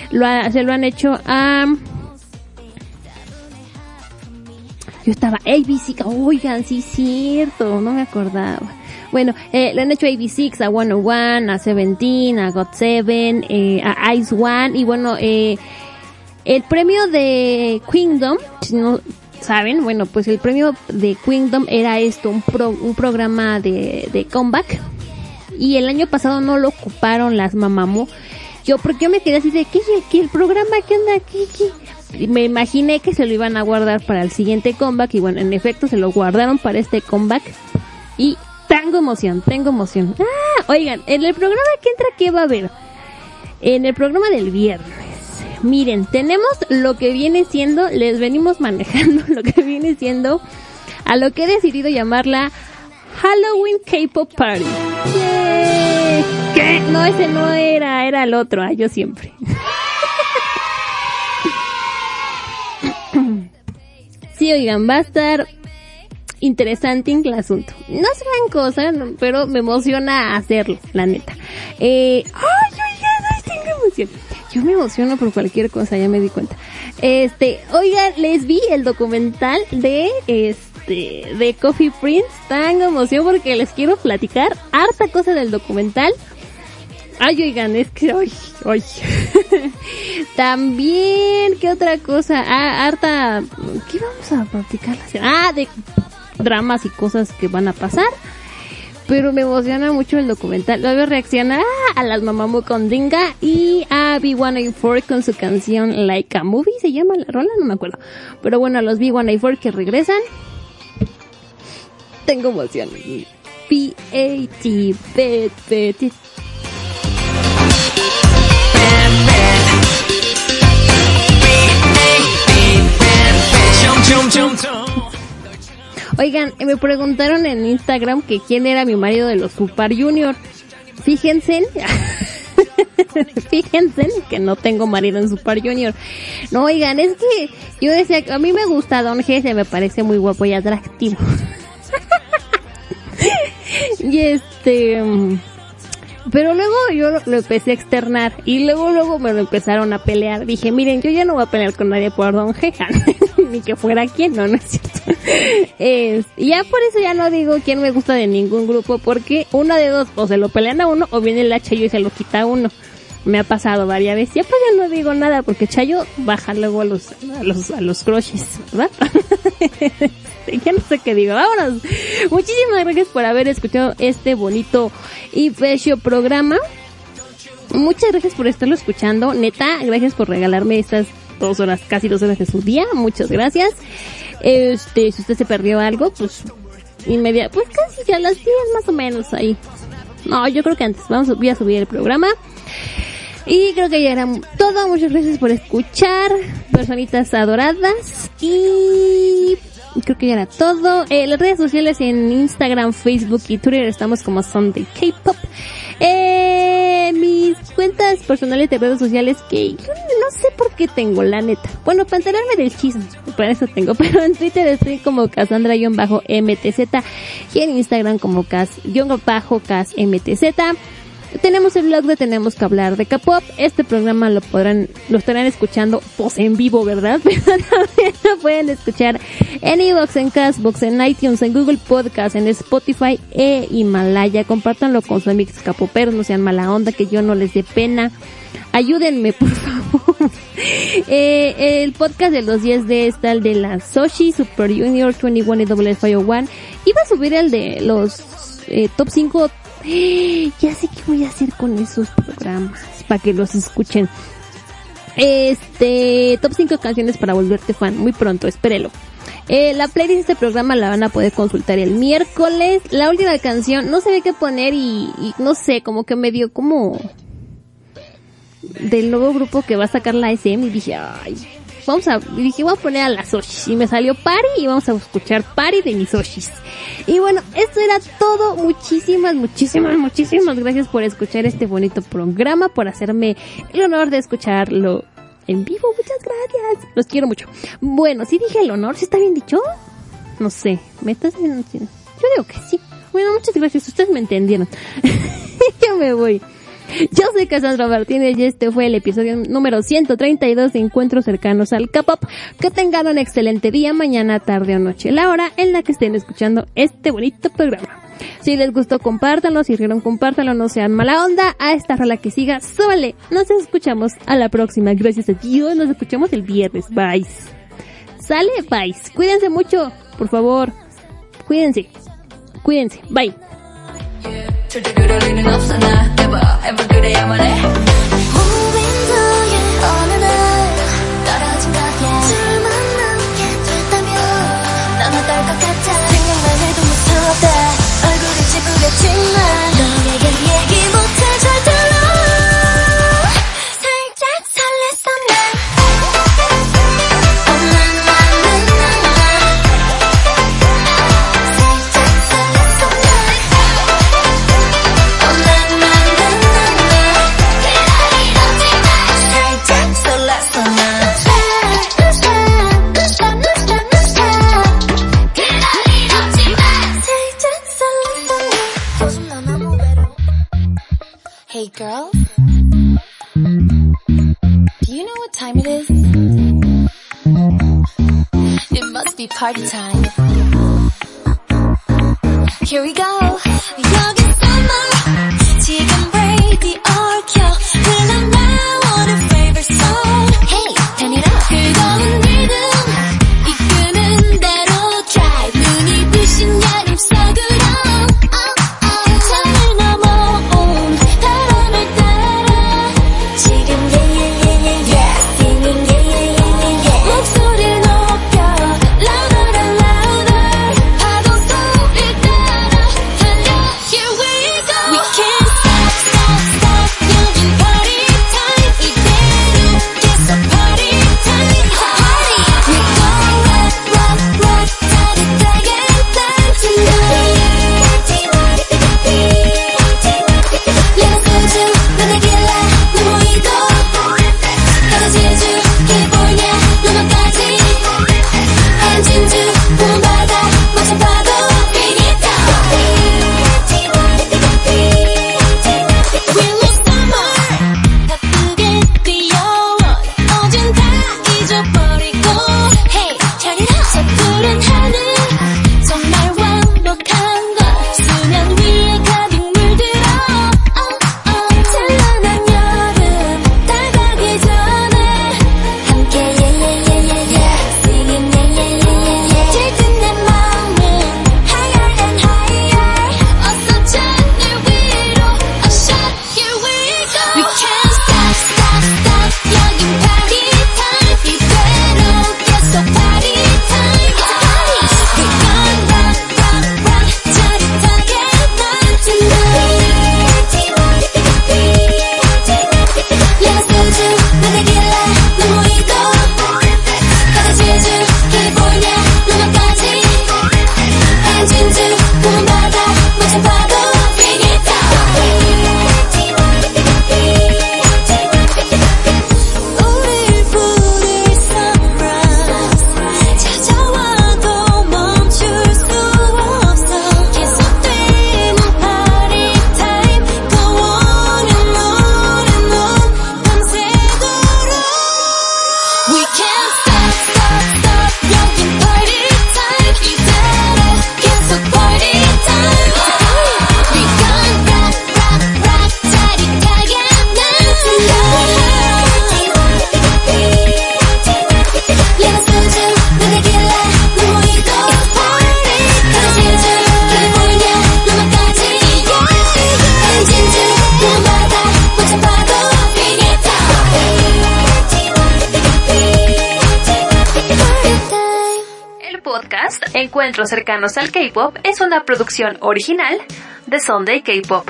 Se lo han hecho a... Yo estaba ABC, oigan, sí, cierto, no me acordaba. Bueno, eh, le han hecho a AB6, a 101, a Seventeen, a God7, eh, a Ice One, y bueno, eh, el premio de Kingdom, si no saben, bueno, pues el premio de Kingdom era esto, un, pro- un programa de, de comeback. Y el año pasado no lo ocuparon las Mamamoo. Yo, porque yo me quedé así de, ¿qué, qué el programa? ¿Qué, qué? Y me imaginé que se lo iban a guardar para el siguiente comeback. Y bueno, en efecto se lo guardaron para este comeback. Y tengo emoción, tengo emoción. Ah, oigan, en el programa que entra, ¿qué va a haber? En el programa del viernes. Miren, tenemos lo que viene siendo, les venimos manejando lo que viene siendo a lo que he decidido llamarla Halloween K-Pop Party. ¡Yay! ¿Qué? No, ese no era, era el otro, ah, yo siempre. sí, oigan, va a estar interesante el asunto. No es gran cosa, pero me emociona hacerlo, la neta. Eh, ¡Ay, oigan! ay, tengo emoción! Yo me emociono por cualquier cosa, ya me di cuenta. Este, oigan, les vi el documental de, este, de Coffee Prince. Tengo emoción porque les quiero platicar harta cosa del documental. Ay, oigan, es que, ay, ay. También, ¿qué otra cosa? Ah, harta, ¿qué vamos a platicar? Ah, de dramas y cosas que van a pasar. Pero me emociona mucho el documental. Luego reacciona ah, a las Mamamoo con Dinga y a B1A4 con su canción Like a Movie. ¿Se llama la rola? No me acuerdo. Pero bueno, a los B1A4 que regresan. Tengo emoción. P-A-T, P, P, T. Oigan, me preguntaron en Instagram que quién era mi marido de los Super Junior. Fíjense, fíjense que no tengo marido en Super Junior. No, oigan, es que yo decía, a mí me gusta Don G, me parece muy guapo y atractivo. y este, mm, pero luego yo lo, empecé a externar y luego luego me lo empezaron a pelear. Dije, miren, yo ya no voy a pelear con nadie por Don G, ni que fuera quien, no, no es cierto. Es- ya por eso ya no digo quién me gusta de ningún grupo, porque una de dos, o se lo pelean a uno, o viene el Chayo y se lo quita a uno. Me ha pasado varias veces. Ya pues ya no digo nada, porque Chayo baja luego a los, a los, a los crushes, ¿verdad? ya no sé qué digo. Vámonos. Muchísimas gracias por haber escuchado este bonito y bello programa. Muchas gracias por estarlo escuchando. Neta, gracias por regalarme estas dos horas, casi dos horas de su día. Muchas gracias. Este, si usted se perdió algo, pues inmediato, pues casi a las 10 más o menos ahí. No, yo creo que antes. Vamos, voy a subir el programa. Y creo que ya era todo. Muchas gracias por escuchar, personitas adoradas. Y creo que ya era todo. Eh, las redes sociales en Instagram, Facebook y Twitter estamos como Sunday K-Pop. Eh, mis cuentas personales de redes sociales que yo no sé por qué tengo, la neta. Bueno, para enterarme del chisme, para eso tengo. Pero en Twitter estoy como Cassandra-MTZ y en Instagram como Cas-MTZ. Tenemos el blog de Tenemos que hablar de K-pop. Este programa lo podrán, lo estarán escuchando pues en vivo, ¿verdad? Pero también lo pueden escuchar en iVoox, en Castbox, en iTunes, en Google Podcast, en Spotify e Himalaya. Compártanlo con sus amigos capoperos, no sean mala onda, que yo no les dé pena. Ayúdenme, por favor. eh, el podcast de los 10 de está el de la Soshi, Super Junior 21 y WF101. Iba a subir el de los eh, top 5. Ya sé qué voy a hacer con esos programas para que los escuchen. Este, top 5 canciones para volverte fan. Muy pronto, espérelo. Eh, la playlist de este programa la van a poder consultar el miércoles. La última canción, no sabía qué poner y, y no sé, como que me dio como del nuevo grupo que va a sacar la SM y dije, ay, vamos a, dije, voy a poner a las Oshis. Y me salió Pari y vamos a escuchar Pari de mis Oshis. Y bueno, esto era todo. Muchísimas, muchísimas, muchísimas gracias por escuchar este bonito programa, por hacerme el honor de escucharlo en vivo. Muchas gracias. Los quiero mucho. Bueno, si dije el honor, ¿sí está bien dicho? No sé, ¿me estás? Yo digo que sí. Bueno, muchas gracias. Ustedes me entendieron. Yo me voy. Yo soy Cassandra Martínez y este fue el episodio número 132 de Encuentros Cercanos al K-Pop. Que tengan un excelente día, mañana, tarde o noche, la hora en la que estén escuchando este bonito programa. Si les gustó, compártanlo. Si rieron, compártanlo. No sean mala onda. A esta rola que siga, súbale. Nos escuchamos a la próxima. Gracias a Dios. Nos escuchamos el viernes. Bye. Sale, bye. Cuídense mucho, por favor. Cuídense. Cuídense. Bye. 절대 그럴 리는 없어 나 never ever 그래야만 해 Hey girl Do you know what time it is? It must be party time Here we go cercanos al K-Pop es una producción original de Sunday K-Pop.